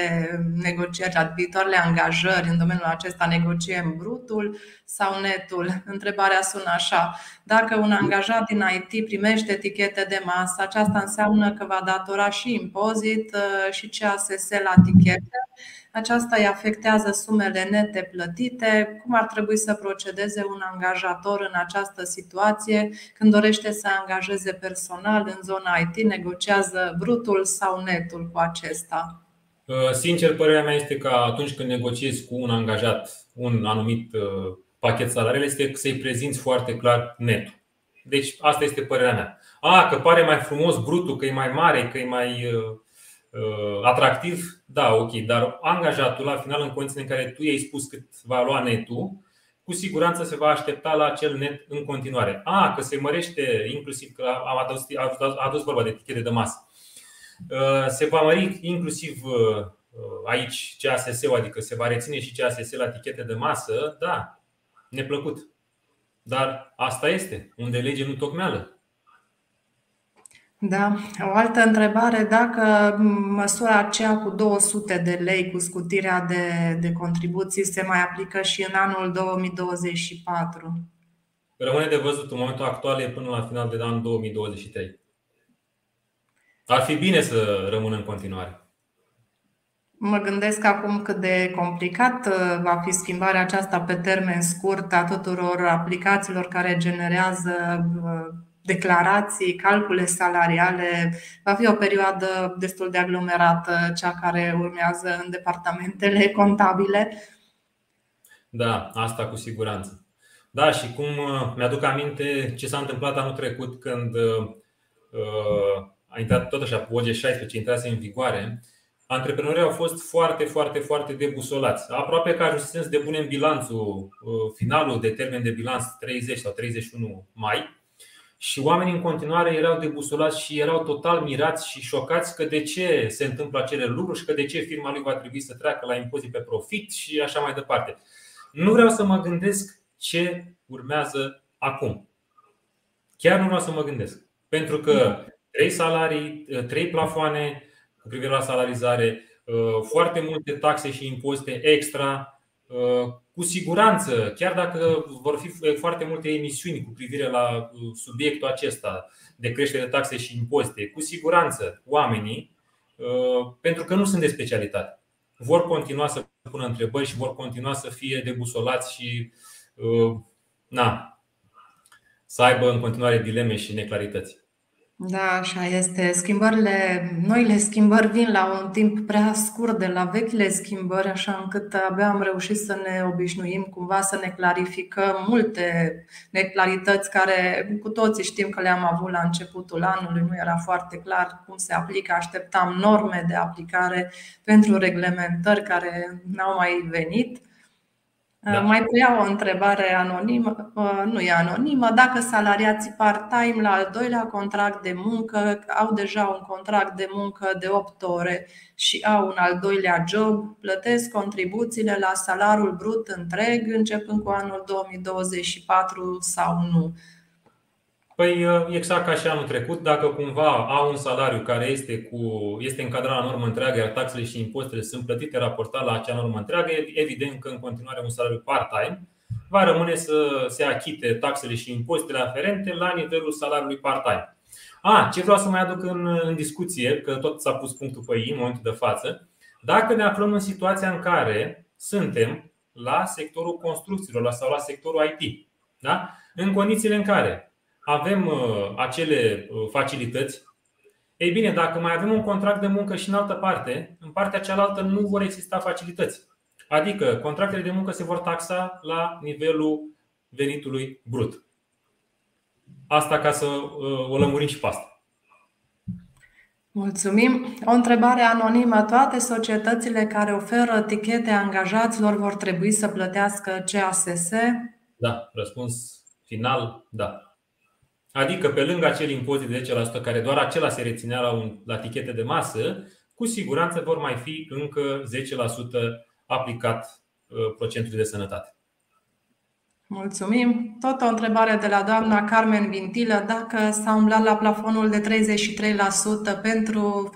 negocieri, la viitoarele angajări în domeniul acesta, negociem brutul sau netul? [laughs] Întrebarea sună așa. Dacă un angajat din IT primește etichete de masă, aceasta înseamnă că va datora și impozit uh, și CASS la etichete aceasta îi afectează sumele nete plătite. Cum ar trebui să procedeze un angajator în această situație când dorește să angajeze personal în zona IT, negociază brutul sau netul cu acesta? Uh, sincer, părerea mea este că atunci când negociezi cu un angajat un anumit uh, pachet salarial, este să-i prezinți foarte clar netul. Deci asta este părerea mea. A, că pare mai frumos brutul, că e mai mare, că e mai uh, Uh, atractiv, da, ok, dar angajatul la final, în condițiile în care tu i-ai spus cât va lua netul, cu siguranță se va aștepta la acel net în continuare. A, că se mărește, inclusiv că am adus, adus vorba de etichete de masă. Uh, se va mări inclusiv uh, aici CASS-ul, adică se va reține și CASS la etichete de masă, da, neplăcut. Dar asta este, unde lege nu tocmeală. Da. O altă întrebare, dacă măsura aceea cu 200 de lei cu scutirea de, de contribuții se mai aplică și în anul 2024? Rămâne de văzut în momentul actual e până la final de an 2023. Ar fi bine să rămână în continuare. Mă gândesc acum cât de complicat uh, va fi schimbarea aceasta pe termen scurt a tuturor aplicațiilor care generează uh, declarații, calcule salariale. Va fi o perioadă destul de aglomerată, cea care urmează în departamentele [laughs] contabile. Da, asta cu siguranță. Da, și cum uh, mi-aduc aminte ce s-a întâmplat anul trecut când uh, a intrat tot așa, OG 16 intrase în vigoare, antreprenorii au fost foarte, foarte, foarte debusolați. Aproape că ajunsesem să depunem bilanțul, uh, finalul de termen de bilanț 30 sau 31 mai și oamenii în continuare erau debusolați și erau total mirați și șocați că de ce se întâmplă acele lucruri și că de ce firma lui va trebui să treacă la impozit pe profit și așa mai departe. Nu vreau să mă gândesc ce urmează acum. Chiar nu vreau să mă gândesc. Pentru că trei salarii, trei plafoane cu privire la salarizare, foarte multe taxe și impozite extra, cu siguranță, chiar dacă vor fi foarte multe emisiuni cu privire la uh, subiectul acesta de creștere de taxe și impozite, cu siguranță oamenii, uh, pentru că nu sunt de specialitate, vor continua să pună întrebări și vor continua să fie debusolați și uh, na, să aibă în continuare dileme și neclarități. Da, așa este. Schimbările, noile schimbări vin la un timp prea scurt de la vechile schimbări, așa încât abia am reușit să ne obișnuim, cumva să ne clarificăm multe neclarități care cu toții știm că le-am avut la începutul anului, nu era foarte clar cum se aplică, așteptam norme de aplicare pentru reglementări care n-au mai venit. Da. Mai preiau o întrebare anonimă, nu e anonimă, dacă salariații part-time la al doilea contract de muncă au deja un contract de muncă de 8 ore și au un al doilea job, plătesc contribuțiile la salariul brut întreg începând cu anul 2024 sau nu? Păi exact ca și anul trecut, dacă cumva au un salariu care este, cu, este încadrat la normă întreagă, iar taxele și impozitele sunt plătite raportat la acea normă întreagă, evident că în continuare un salariu part-time va rămâne să se achite taxele și impozitele aferente la nivelul salariului part-time. A, ce vreau să mai aduc în, în discuție, că tot s-a pus punctul pe ei în momentul de față, dacă ne aflăm în situația în care suntem la sectorul construcțiilor sau la sectorul IT, da? în condițiile în care avem uh, acele uh, facilități. Ei bine, dacă mai avem un contract de muncă și în altă parte, în partea cealaltă nu vor exista facilități. Adică contractele de muncă se vor taxa la nivelul venitului brut. Asta ca să uh, o lămurim și pe asta. Mulțumim. O întrebare anonimă. Toate societățile care oferă tichete angajaților vor trebui să plătească CASS? Da, răspuns final, da. Adică pe lângă acel impozit de 10% care doar acela se reținea la, un, la tichete de masă, cu siguranță vor mai fi încă 10% aplicat uh, procentului de sănătate. Mulțumim. Tot o întrebare de la doamna Carmen Vintilă. Dacă s-a umblat la plafonul de 33% pentru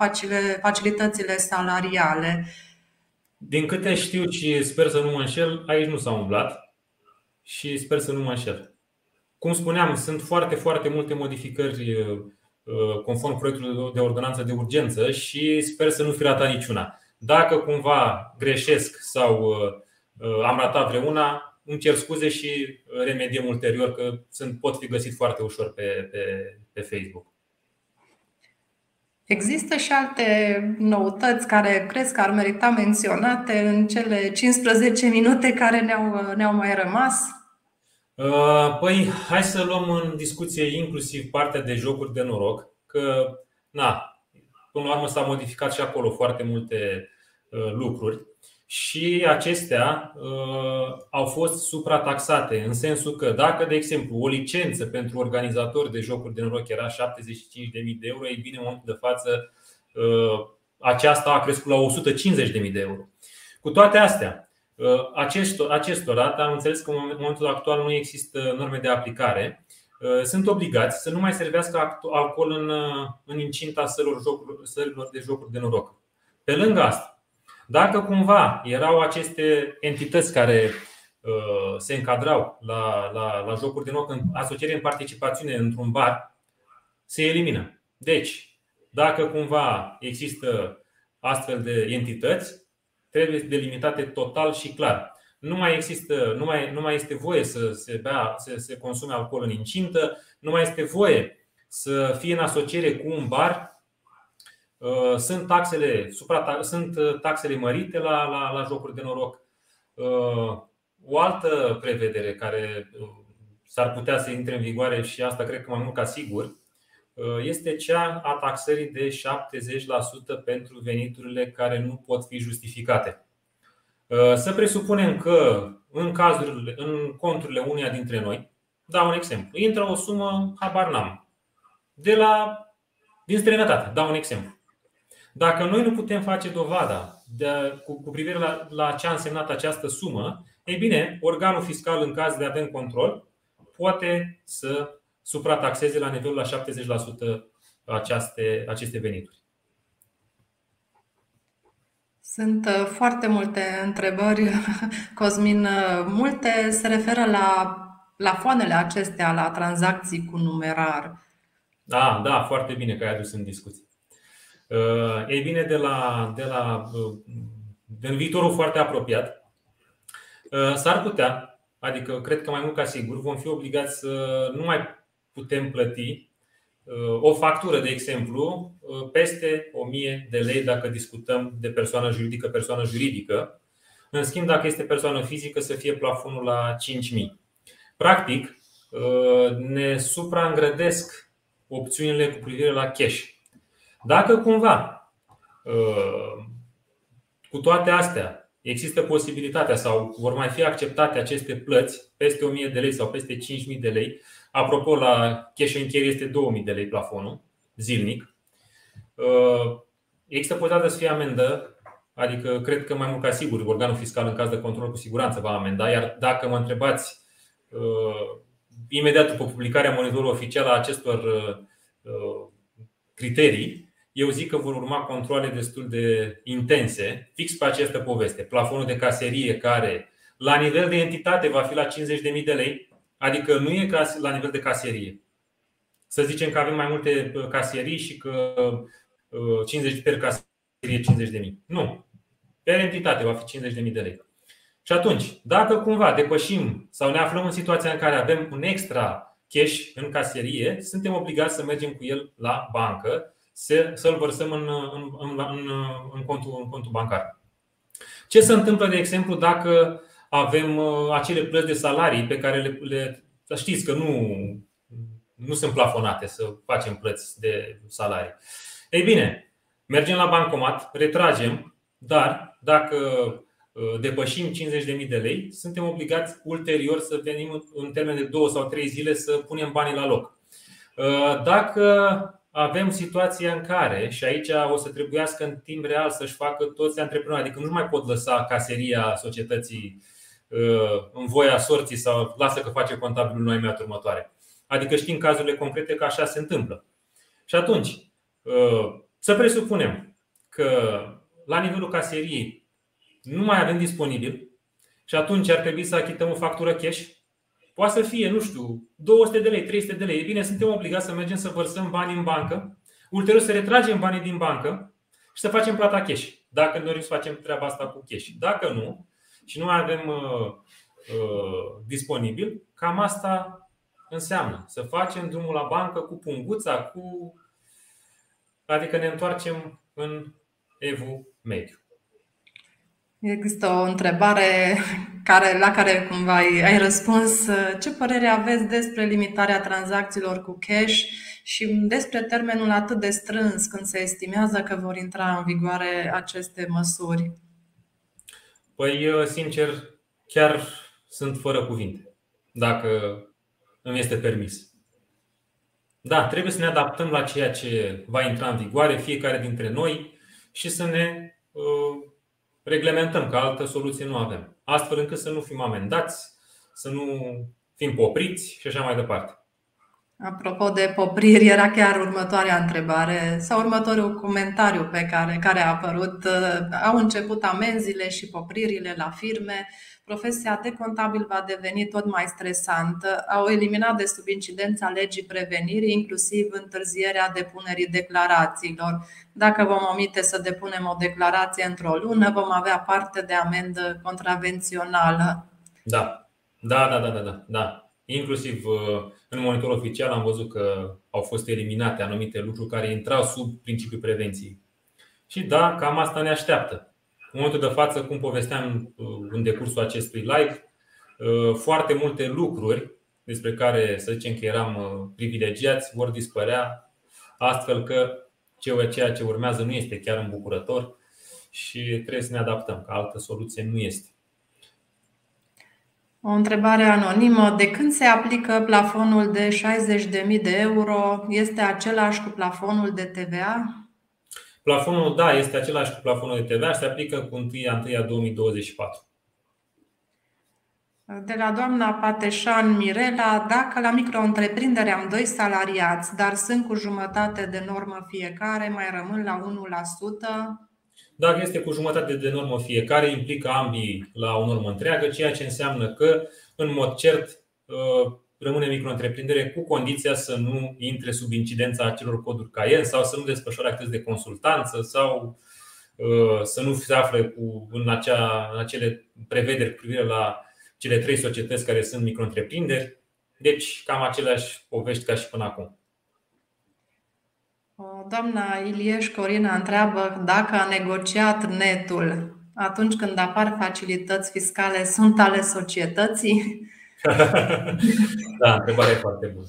facilitățile salariale? Din câte știu și sper să nu mă înșel, aici nu s-a umblat și sper să nu mă înșel. Cum spuneam, sunt foarte, foarte multe modificări uh, uh, conform proiectului de ordonanță de urgență și sper să nu fi ratat niciuna. Dacă cumva greșesc sau uh, am ratat vreuna, îmi cer scuze și remediem ulterior că sunt, pot fi găsit foarte ușor pe, pe, pe Facebook. Există și alte noutăți care crezi că ar merita menționate în cele 15 minute care ne-au, ne-au mai rămas? Uh, păi, hai să luăm în discuție inclusiv partea de jocuri de noroc, că, na, până la urmă s-au modificat și acolo foarte multe uh, lucruri și acestea uh, au fost suprataxate, în sensul că dacă, de exemplu, o licență pentru organizatori de jocuri de noroc era 75.000 de euro, ei bine, în momentul de față aceasta a crescut la 150.000 de euro. Cu toate astea, Uh, acestor, acestora, dar am înțeles că în momentul actual nu există norme de aplicare, uh, sunt obligați să nu mai servească alcool în, uh, în incinta sălilor de jocuri de noroc. Pe lângă asta, dacă cumva erau aceste entități care se încadrau la, la, la jocuri de noroc în asociere în participațiune într-un bar, se elimină. Deci, dacă cumva există astfel de entități, trebuie delimitate total și clar. Nu mai, există, nu, mai, nu mai este voie să se, bea, să se consume alcool în incintă, nu mai este voie să fie în asociere cu un bar. Uh, sunt taxele, supra, sunt uh, taxele mărite la, la, la jocuri de noroc. Uh, o altă prevedere care s-ar putea să intre în vigoare și asta cred că mai mult ca sigur, Uh, este cea a taxării de 70% pentru veniturile care nu pot fi justificate. Uh, să presupunem că în cazurile, în conturile uneia dintre noi, dau un exemplu, intră o sumă, habar n-am, de la, din străinătate, dau un exemplu. Dacă noi nu putem face dovada de, cu, cu privire la, la ce a însemnat această sumă, ei bine, organul fiscal, în caz de avem control, poate să suprataxeze la nivelul la 70% aceste, aceste venituri. Sunt uh, foarte multe întrebări, [laughs] Cosmin. Uh, multe se referă la, la foanele acestea, la tranzacții cu numerar. Da, da, foarte bine că ai adus în discuție. Uh, ei bine, de la, de la de în viitorul foarte apropiat, s-ar putea, adică cred că mai mult ca sigur, vom fi obligați să nu mai putem plăti o factură, de exemplu, peste 1000 de lei dacă discutăm de persoană juridică, persoană juridică. În schimb, dacă este persoană fizică, să fie plafonul la 5000. Practic, ne supraîngrădesc opțiunile cu privire la cash. Dacă cumva, cu toate astea, există posibilitatea sau vor mai fi acceptate aceste plăți peste 1000 de lei sau peste 5000 de lei, Apropo, la cash and carry este 2000 de lei plafonul zilnic. Uh, există posibilitatea să fie amendă, adică cred că mai mult ca sigur, organul fiscal în caz de control cu siguranță va amenda, iar dacă mă întrebați uh, imediat după publicarea monitorului oficial a acestor uh, criterii, eu zic că vor urma controle destul de intense, fix pe această poveste. Plafonul de caserie care la nivel de entitate va fi la 50.000 de lei, Adică nu e la nivel de caserie. Să zicem că avem mai multe uh, casierii și că 50 uh, per caserie 50 de mii. Nu. Per entitate va fi 50 de mii de lei. Și atunci, dacă cumva depășim sau ne aflăm în situația în care avem un extra cash în caserie, suntem obligați să mergem cu el la bancă, să-l vărsăm în, în, în, în, în, contul, în contul bancar. Ce se întâmplă, de exemplu, dacă avem uh, acele plăți de salarii pe care le, le să știți că nu, nu sunt plafonate să facem plăți de salarii. Ei bine, mergem la bancomat, retragem, dar dacă uh, depășim 50.000 de lei, suntem obligați ulterior să venim în termen de 2 sau 3 zile să punem banii la loc. Uh, dacă avem situația în care, și aici o să trebuiască în timp real să-și facă toți antreprenori, adică nu mai pot lăsa caseria societății Uh, în voia sorții sau lasă că face contabilul noi imediat următoare. Adică știm cazurile concrete că așa se întâmplă. Și atunci, uh, să presupunem că la nivelul caseriei nu mai avem disponibil și atunci ar trebui să achităm o factură cash. Poate să fie, nu știu, 200 de lei, 300 de lei. E bine, suntem obligați să mergem să vărsăm bani în bancă, ulterior să retragem banii din bancă și să facem plata cash. Dacă dorim să facem treaba asta cu cash. Dacă nu, și nu mai avem uh, uh, disponibil, cam asta înseamnă să facem drumul la bancă cu punguța, cu adică ne întoarcem în evul mediu. Există o întrebare care, la care cumva ai, ai răspuns. Ce părere aveți despre limitarea tranzacțiilor cu cash și despre termenul atât de strâns când se estimează că vor intra în vigoare aceste măsuri? Păi, sincer, chiar sunt fără cuvinte, dacă îmi este permis. Da, trebuie să ne adaptăm la ceea ce va intra în vigoare fiecare dintre noi și să ne uh, reglementăm, că altă soluție nu avem. Astfel încât să nu fim amendați, să nu fim popriți și așa mai departe. Apropo de popriri, era chiar următoarea întrebare sau următorul comentariu pe care, care a apărut. Au început amenziile și popririle la firme. Profesia de contabil va deveni tot mai stresantă. Au eliminat de sub incidența legii prevenirii, inclusiv întârzierea depunerii declarațiilor. Dacă vom omite să depunem o declarație într-o lună, vom avea parte de amendă contravențională. Da, da, da, da, da. da. Da. Inclusiv uh, în monitorul oficial am văzut că au fost eliminate anumite lucruri care intrau sub principiul prevenției. Și da, cam asta ne așteaptă. În momentul de față, cum povesteam uh, în decursul acestui live, uh, foarte multe lucruri despre care să zicem că eram privilegiați vor dispărea, astfel că ceea ce urmează nu este chiar îmbucurător și trebuie să ne adaptăm, că altă soluție nu este. O întrebare anonimă. De când se aplică plafonul de 60.000 de euro? Este același cu plafonul de TVA? Plafonul, da, este același cu plafonul de TVA și se aplică cu 1 1 2024. De la doamna Pateșan Mirela, dacă la micro-întreprindere am doi salariați, dar sunt cu jumătate de normă fiecare, mai rămân la 1%, dacă este cu jumătate de normă fiecare, implică ambii la o normă întreagă, ceea ce înseamnă că, în mod cert, uh, rămâne micro-întreprindere cu condiția să nu intre sub incidența acelor coduri CAEN sau să nu desfășoare activități de consultanță sau uh, să nu se afle cu, în, acea, în acele prevederi cu privire la cele trei societăți care sunt micro-întreprinderi. Deci, cam aceleași povești ca și până acum. Doamna Ilieș Corina întreabă dacă a negociat netul atunci când apar facilități fiscale, sunt ale societății? [laughs] da, întrebarea e foarte bună.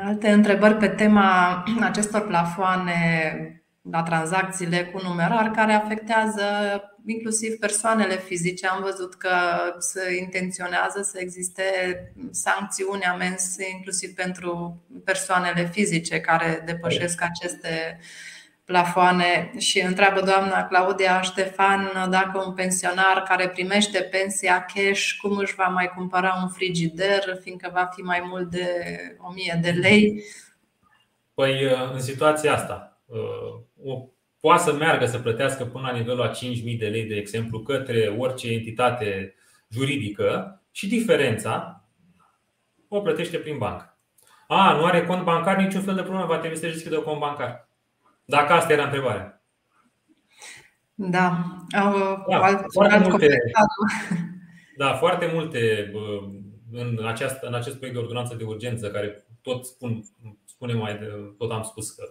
[laughs] Alte întrebări pe tema acestor plafoane la tranzacțiile cu numerar care afectează inclusiv persoanele fizice. Am văzut că se intenționează să existe sancțiuni, amenzi inclusiv pentru persoanele fizice care depășesc aceste plafoane și întreabă doamna Claudia Ștefan dacă un pensionar care primește pensia cash, cum își va mai cumpăra un frigider, fiindcă va fi mai mult de 1000 de lei. Păi, în situația asta, o poate să meargă să plătească până la nivelul a 5.000 de lei, de exemplu, către orice entitate juridică și diferența o plătește prin bancă. A, nu are cont bancar, niciun fel de problemă, va trebui să deschidă cont bancar. Dacă asta era întrebarea. Da. da alt, foarte alt multe, [laughs] da, foarte multe în, această, în acest proiect de ordonanță de urgență, care tot spun, spune mai de, tot am spus că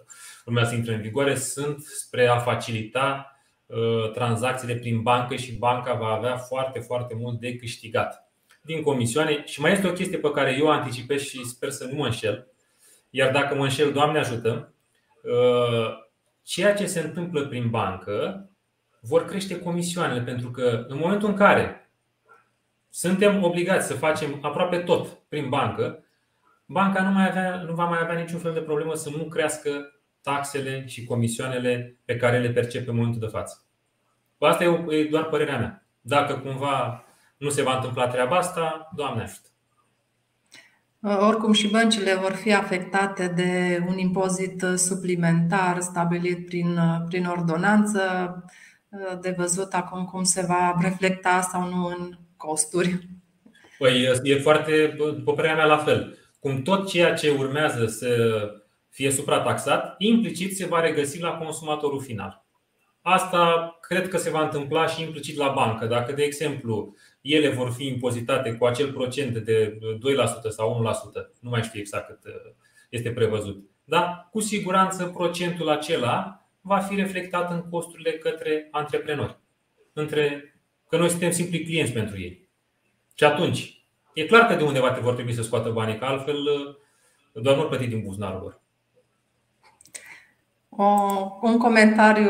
urmează să intre în vigoare, sunt spre a facilita uh, tranzacțiile prin bancă și banca va avea foarte, foarte mult de câștigat din comisioane. Și mai este o chestie pe care eu anticipez și sper să nu mă înșel. Iar dacă mă înșel, Doamne ajută, uh, ceea ce se întâmplă prin bancă vor crește comisioanele, pentru că în momentul în care suntem obligați să facem aproape tot prin bancă, banca nu, mai avea, nu va mai avea niciun fel de problemă să nu crească taxele și comisioanele pe care le percepe în momentul de față. Asta e doar părerea mea. Dacă cumva nu se va întâmpla treaba asta, Doamne ajută. Oricum și băncile vor fi afectate de un impozit suplimentar stabilit prin, prin ordonanță, de văzut acum cum se va reflecta sau nu în costuri. Păi e foarte, după părerea mea, la fel. Cum tot ceea ce urmează să fie suprataxat, implicit se va regăsi la consumatorul final. Asta cred că se va întâmpla și implicit la bancă. Dacă, de exemplu, ele vor fi impozitate cu acel procent de 2% sau 1%, nu mai știu exact cât uh, este prevăzut. Dar cu siguranță procentul acela va fi reflectat în costurile către antreprenori. Între că noi suntem simpli clienți pentru ei. Și atunci, e clar că de undeva te vor trebui să scoată banii, că altfel uh, doar nu plăti din buzunarul lor. O, un comentariu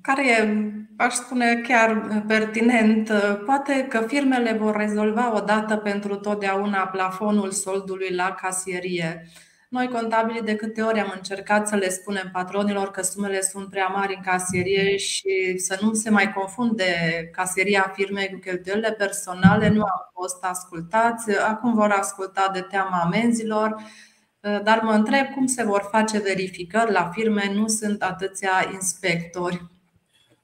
care e, aș spune, chiar pertinent. Poate că firmele vor rezolva odată pentru totdeauna plafonul soldului la casierie. Noi, contabili, de câte ori am încercat să le spunem patronilor că sumele sunt prea mari în casierie și să nu se mai confunde casieria firmei cu cheltuielile personale, nu au fost ascultați. Acum vor asculta de teama amenzilor. Dar mă întreb cum se vor face verificări la firme, nu sunt atâția inspectori.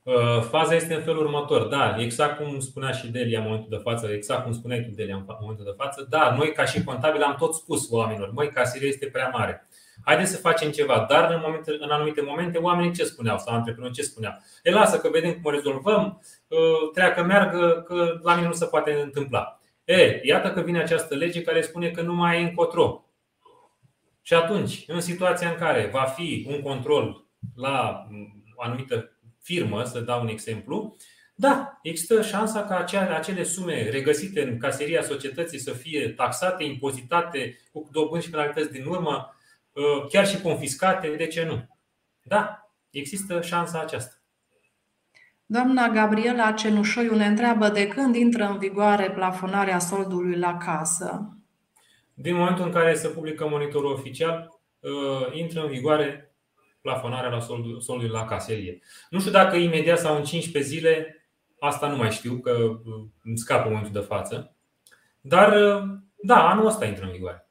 Uh, faza este în felul următor. Da, exact cum spunea și Delia în momentul de față, exact cum spuneai tu, Delia, în momentul de față. Da, noi ca și contabili am tot spus oamenilor, măi, casirea este prea mare. Haideți să facem ceva. Dar în, momente, în anumite momente, oamenii ce spuneau sau antreprenori ce spuneau? E lasă că vedem cum o rezolvăm, uh, treacă, meargă, că la mine nu se poate întâmpla. E, iată că vine această lege care spune că nu mai e încotro. Și atunci, în situația în care va fi un control la o anumită firmă, să dau un exemplu, da, există șansa ca acele sume regăsite în caseria societății să fie taxate, impozitate cu dobânzi și penalități din urmă, ă, chiar și confiscate, de ce nu? Da, există șansa aceasta. Doamna Gabriela Cenușoiu ne întreabă de când intră în vigoare plafonarea soldului la casă. Din momentul în care se publică monitorul oficial, ă, intră în vigoare plafonarea la soldul, soldului la caserie. Nu știu dacă imediat sau în 15 zile, asta nu mai știu, că uh, îmi scapă momentul de față. Dar, uh, da, anul ăsta intră în vigoare.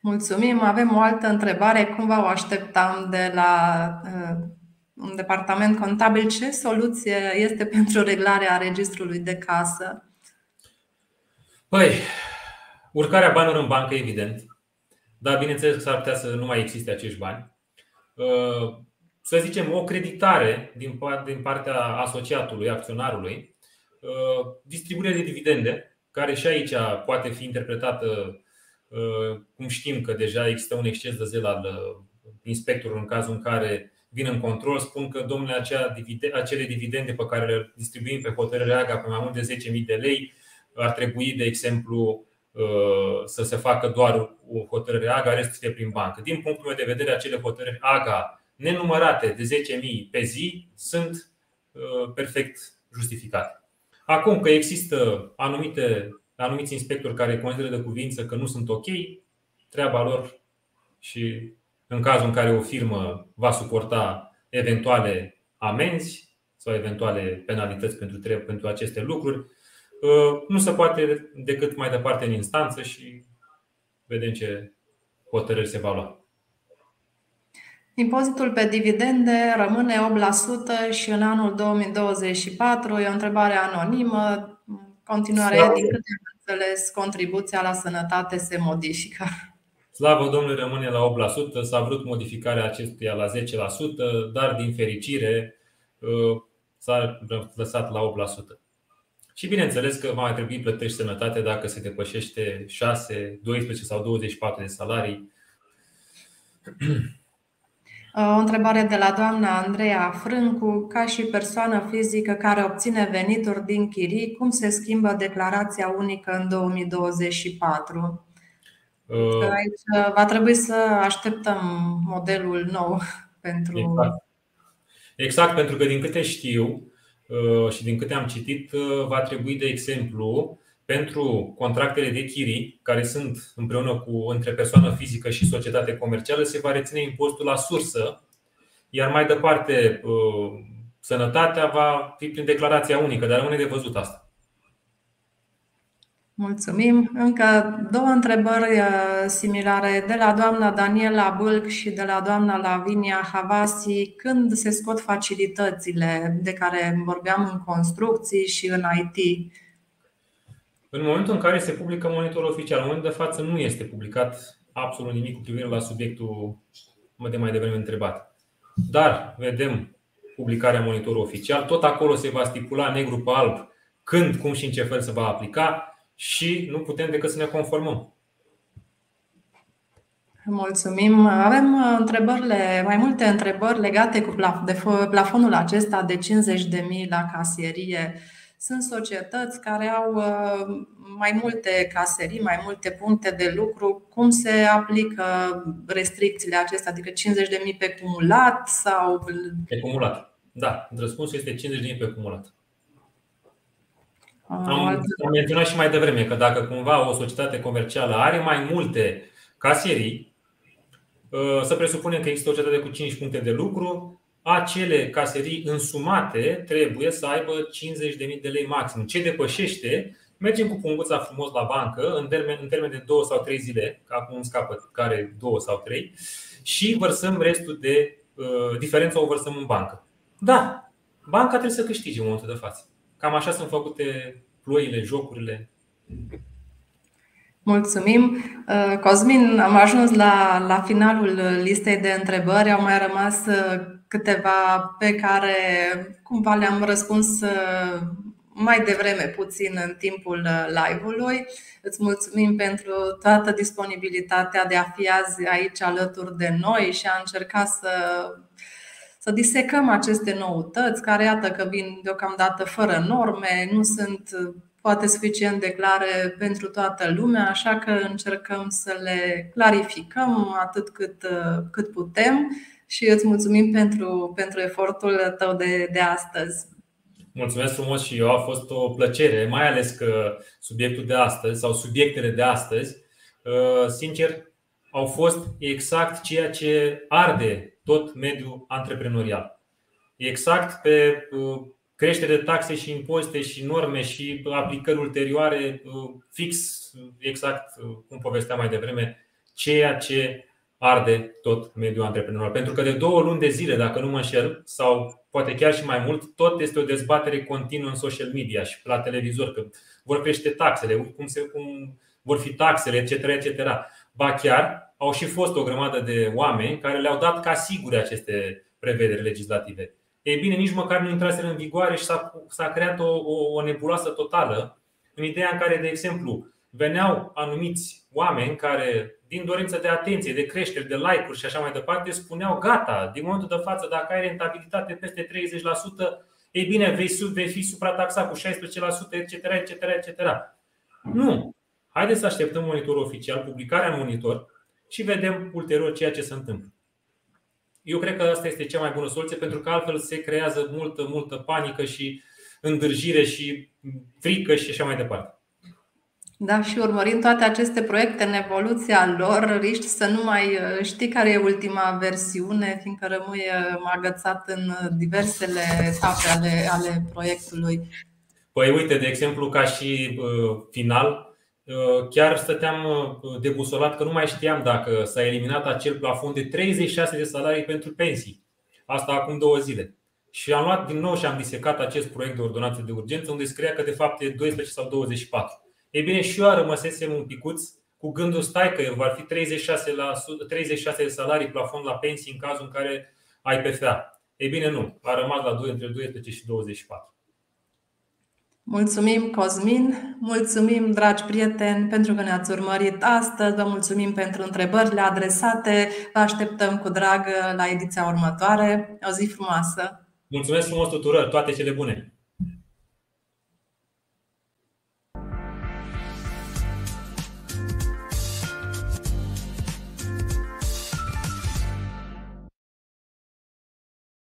Mulțumim. Avem o altă întrebare. Cum vă așteptam de la uh, un departament contabil? Ce soluție este [laughs] pentru reglarea registrului de casă? Păi, urcarea banilor în bancă, evident. Dar bineînțeles că s-ar putea să nu mai existe acești bani. Uh, să zicem, o creditare din partea asociatului, acționarului, uh, distribuire de dividende, care și aici poate fi interpretată Cum știm că deja există un exces de zel al inspectorului în cazul în care vin în control, spun că domnule, acele dividende pe care le distribuim pe hotărârea AGA pe mai mult de 10.000 de lei ar trebui, de exemplu, să se facă doar o hotărâre AGA, restul să fie prin bancă. Din punctul meu de vedere, acele hotărâri AGA nenumărate de 10.000 pe zi sunt perfect justificate. Acum că există anumite, anumiți inspectori care consideră de cuvință că nu sunt ok, treaba lor și în cazul în care o firmă va suporta eventuale amenzi sau eventuale penalități pentru, pentru aceste lucruri, uh, nu se poate decât mai departe în instanță și vedem ce hotărâri se va lua. Impozitul pe dividende rămâne 8% și în anul 2024 e o întrebare anonimă. Continuare, din câte am înțeles, contribuția la sănătate se modifică. Slavă Domnului rămâne la 8%, s-a vrut modificarea acestuia la 10%, dar din fericire uh, s-a lăsat la 8%. Și bineînțeles că va mai trebui plătești sănătate dacă se depășește 6, 12 sau 24 de salarii. [clears throat] O întrebare de la doamna Andreea Frâncu. Ca și persoană fizică care obține venituri din chirii, cum se schimbă declarația unică în 2024? Uh, aici va trebui să așteptăm modelul nou [laughs] pentru. Exact. exact, pentru că din câte știu uh, și din câte am citit, uh, va trebui, de exemplu, pentru contractele de chirii, care sunt împreună cu între persoană fizică și societate comercială, se va reține impostul la sursă, iar mai departe sănătatea va fi prin declarația unică, dar rămâne de văzut asta. Mulțumim. Încă două întrebări uh, similare de la doamna Daniela Bâlc și de la doamna Lavinia Havasi. Când se scot facilitățile de care vorbeam în construcții și în IT? În momentul în care se publică monitorul oficial, în momentul de față nu este publicat absolut nimic cu privire la subiectul de mai devreme întrebat. Dar vedem publicarea monitorului oficial, tot acolo se va stipula negru pe alb când, cum și în ce fel se va aplica și nu putem decât să ne conformăm. Mulțumim. Avem uh, întrebările, mai multe întrebări legate cu plafonul acesta de 50.000 la casierie. Sunt societăți care au uh, mai multe caserii, mai multe puncte de lucru. Cum se aplică restricțiile acestea? Adică 50.000 pe cumulat sau. Pe cumulat. Da, răspunsul este 50.000 pe cumulat. Am, am menționat și mai devreme că dacă cumva o societate comercială are mai multe caserii, ă, să presupunem că există o societate cu 5 puncte de lucru, acele caserii însumate trebuie să aibă 50.000 de lei maxim. Ce depășește, mergem cu punguța frumos la bancă în termen, în termen de 2 sau 3 zile, că acum îmi scapă care 2 sau 3, și vărsăm restul de uh, diferența o vărsăm în bancă. Da, banca trebuie să câștige în momentul de față. Cam așa sunt făcute ploile, jocurile. Mulțumim. Uh, Cosmin, am ajuns la, la finalul listei de întrebări. Au mai rămas uh, câteva pe care cumva le-am răspuns uh, mai devreme puțin în timpul live-ului. Îți mulțumim pentru toată disponibilitatea de a fi azi aici alături de noi și a încerca să să disecăm aceste noutăți, care iată că vin deocamdată fără norme, nu sunt poate suficient de clare pentru toată lumea, așa că încercăm să le clarificăm atât cât, cât putem și îți mulțumim pentru, pentru efortul tău de, de astăzi. Mulțumesc frumos și eu, a fost o plăcere, mai ales că subiectul de astăzi sau subiectele de astăzi, uh, sincer, au fost exact ceea ce arde tot mediul antreprenorial. Exact pe uh, creștere de taxe și impozite și norme și aplicări ulterioare, uh, fix exact uh, cum povesteam mai devreme, ceea ce arde tot mediul antreprenorial. Pentru că de două luni de zile, dacă nu mă înșel, sau poate chiar și mai mult, tot este o dezbatere continuă în social media și la televizor, că vor crește taxele, cum, se, cum vor fi taxele, etc. etc. Ba chiar au și fost o grămadă de oameni care le-au dat ca sigure aceste prevederi legislative. Ei bine, nici măcar nu intraseră în vigoare și s-a, s-a creat o, o, o nebuloasă totală în ideea în care, de exemplu, veneau anumiți oameni care, din dorință de atenție, de creștere, de like-uri și așa mai departe, spuneau gata, din momentul de față, dacă ai rentabilitate peste 30%, ei bine, vei, vei fi suprataxat cu 16%, etc., etc., etc. Nu. Haideți să așteptăm monitorul oficial, publicarea în monitor și vedem ulterior ceea ce se întâmplă. Eu cred că asta este cea mai bună soluție pentru că altfel se creează multă, multă panică și îndârjire și frică și așa mai departe. Da, și urmărind toate aceste proiecte în evoluția lor, riști să nu mai uh, știi care e ultima versiune, fiindcă rămâi uh, agățat în diversele etape ale, ale proiectului. Păi uite, de exemplu, ca și uh, final, chiar stăteam debusolat că nu mai știam dacă s-a eliminat acel plafon de 36 de salarii pentru pensii. Asta acum două zile. Și am luat din nou și am disecat acest proiect de ordonanță de urgență unde scria că de fapt e 12 sau 24. Ei bine, și eu rămăsesem un picuț cu gândul stai că va fi 36, la, 36 de salarii plafon la pensii în cazul în care ai PFA. Ei bine, nu. A rămas la 2 între 12 și 24. Mulțumim, Cosmin! Mulțumim, dragi prieteni, pentru că ne-ați urmărit astăzi. Vă mulțumim pentru întrebările adresate. Vă așteptăm cu drag la ediția următoare. O zi frumoasă! Mulțumesc frumos tuturor! Toate cele bune!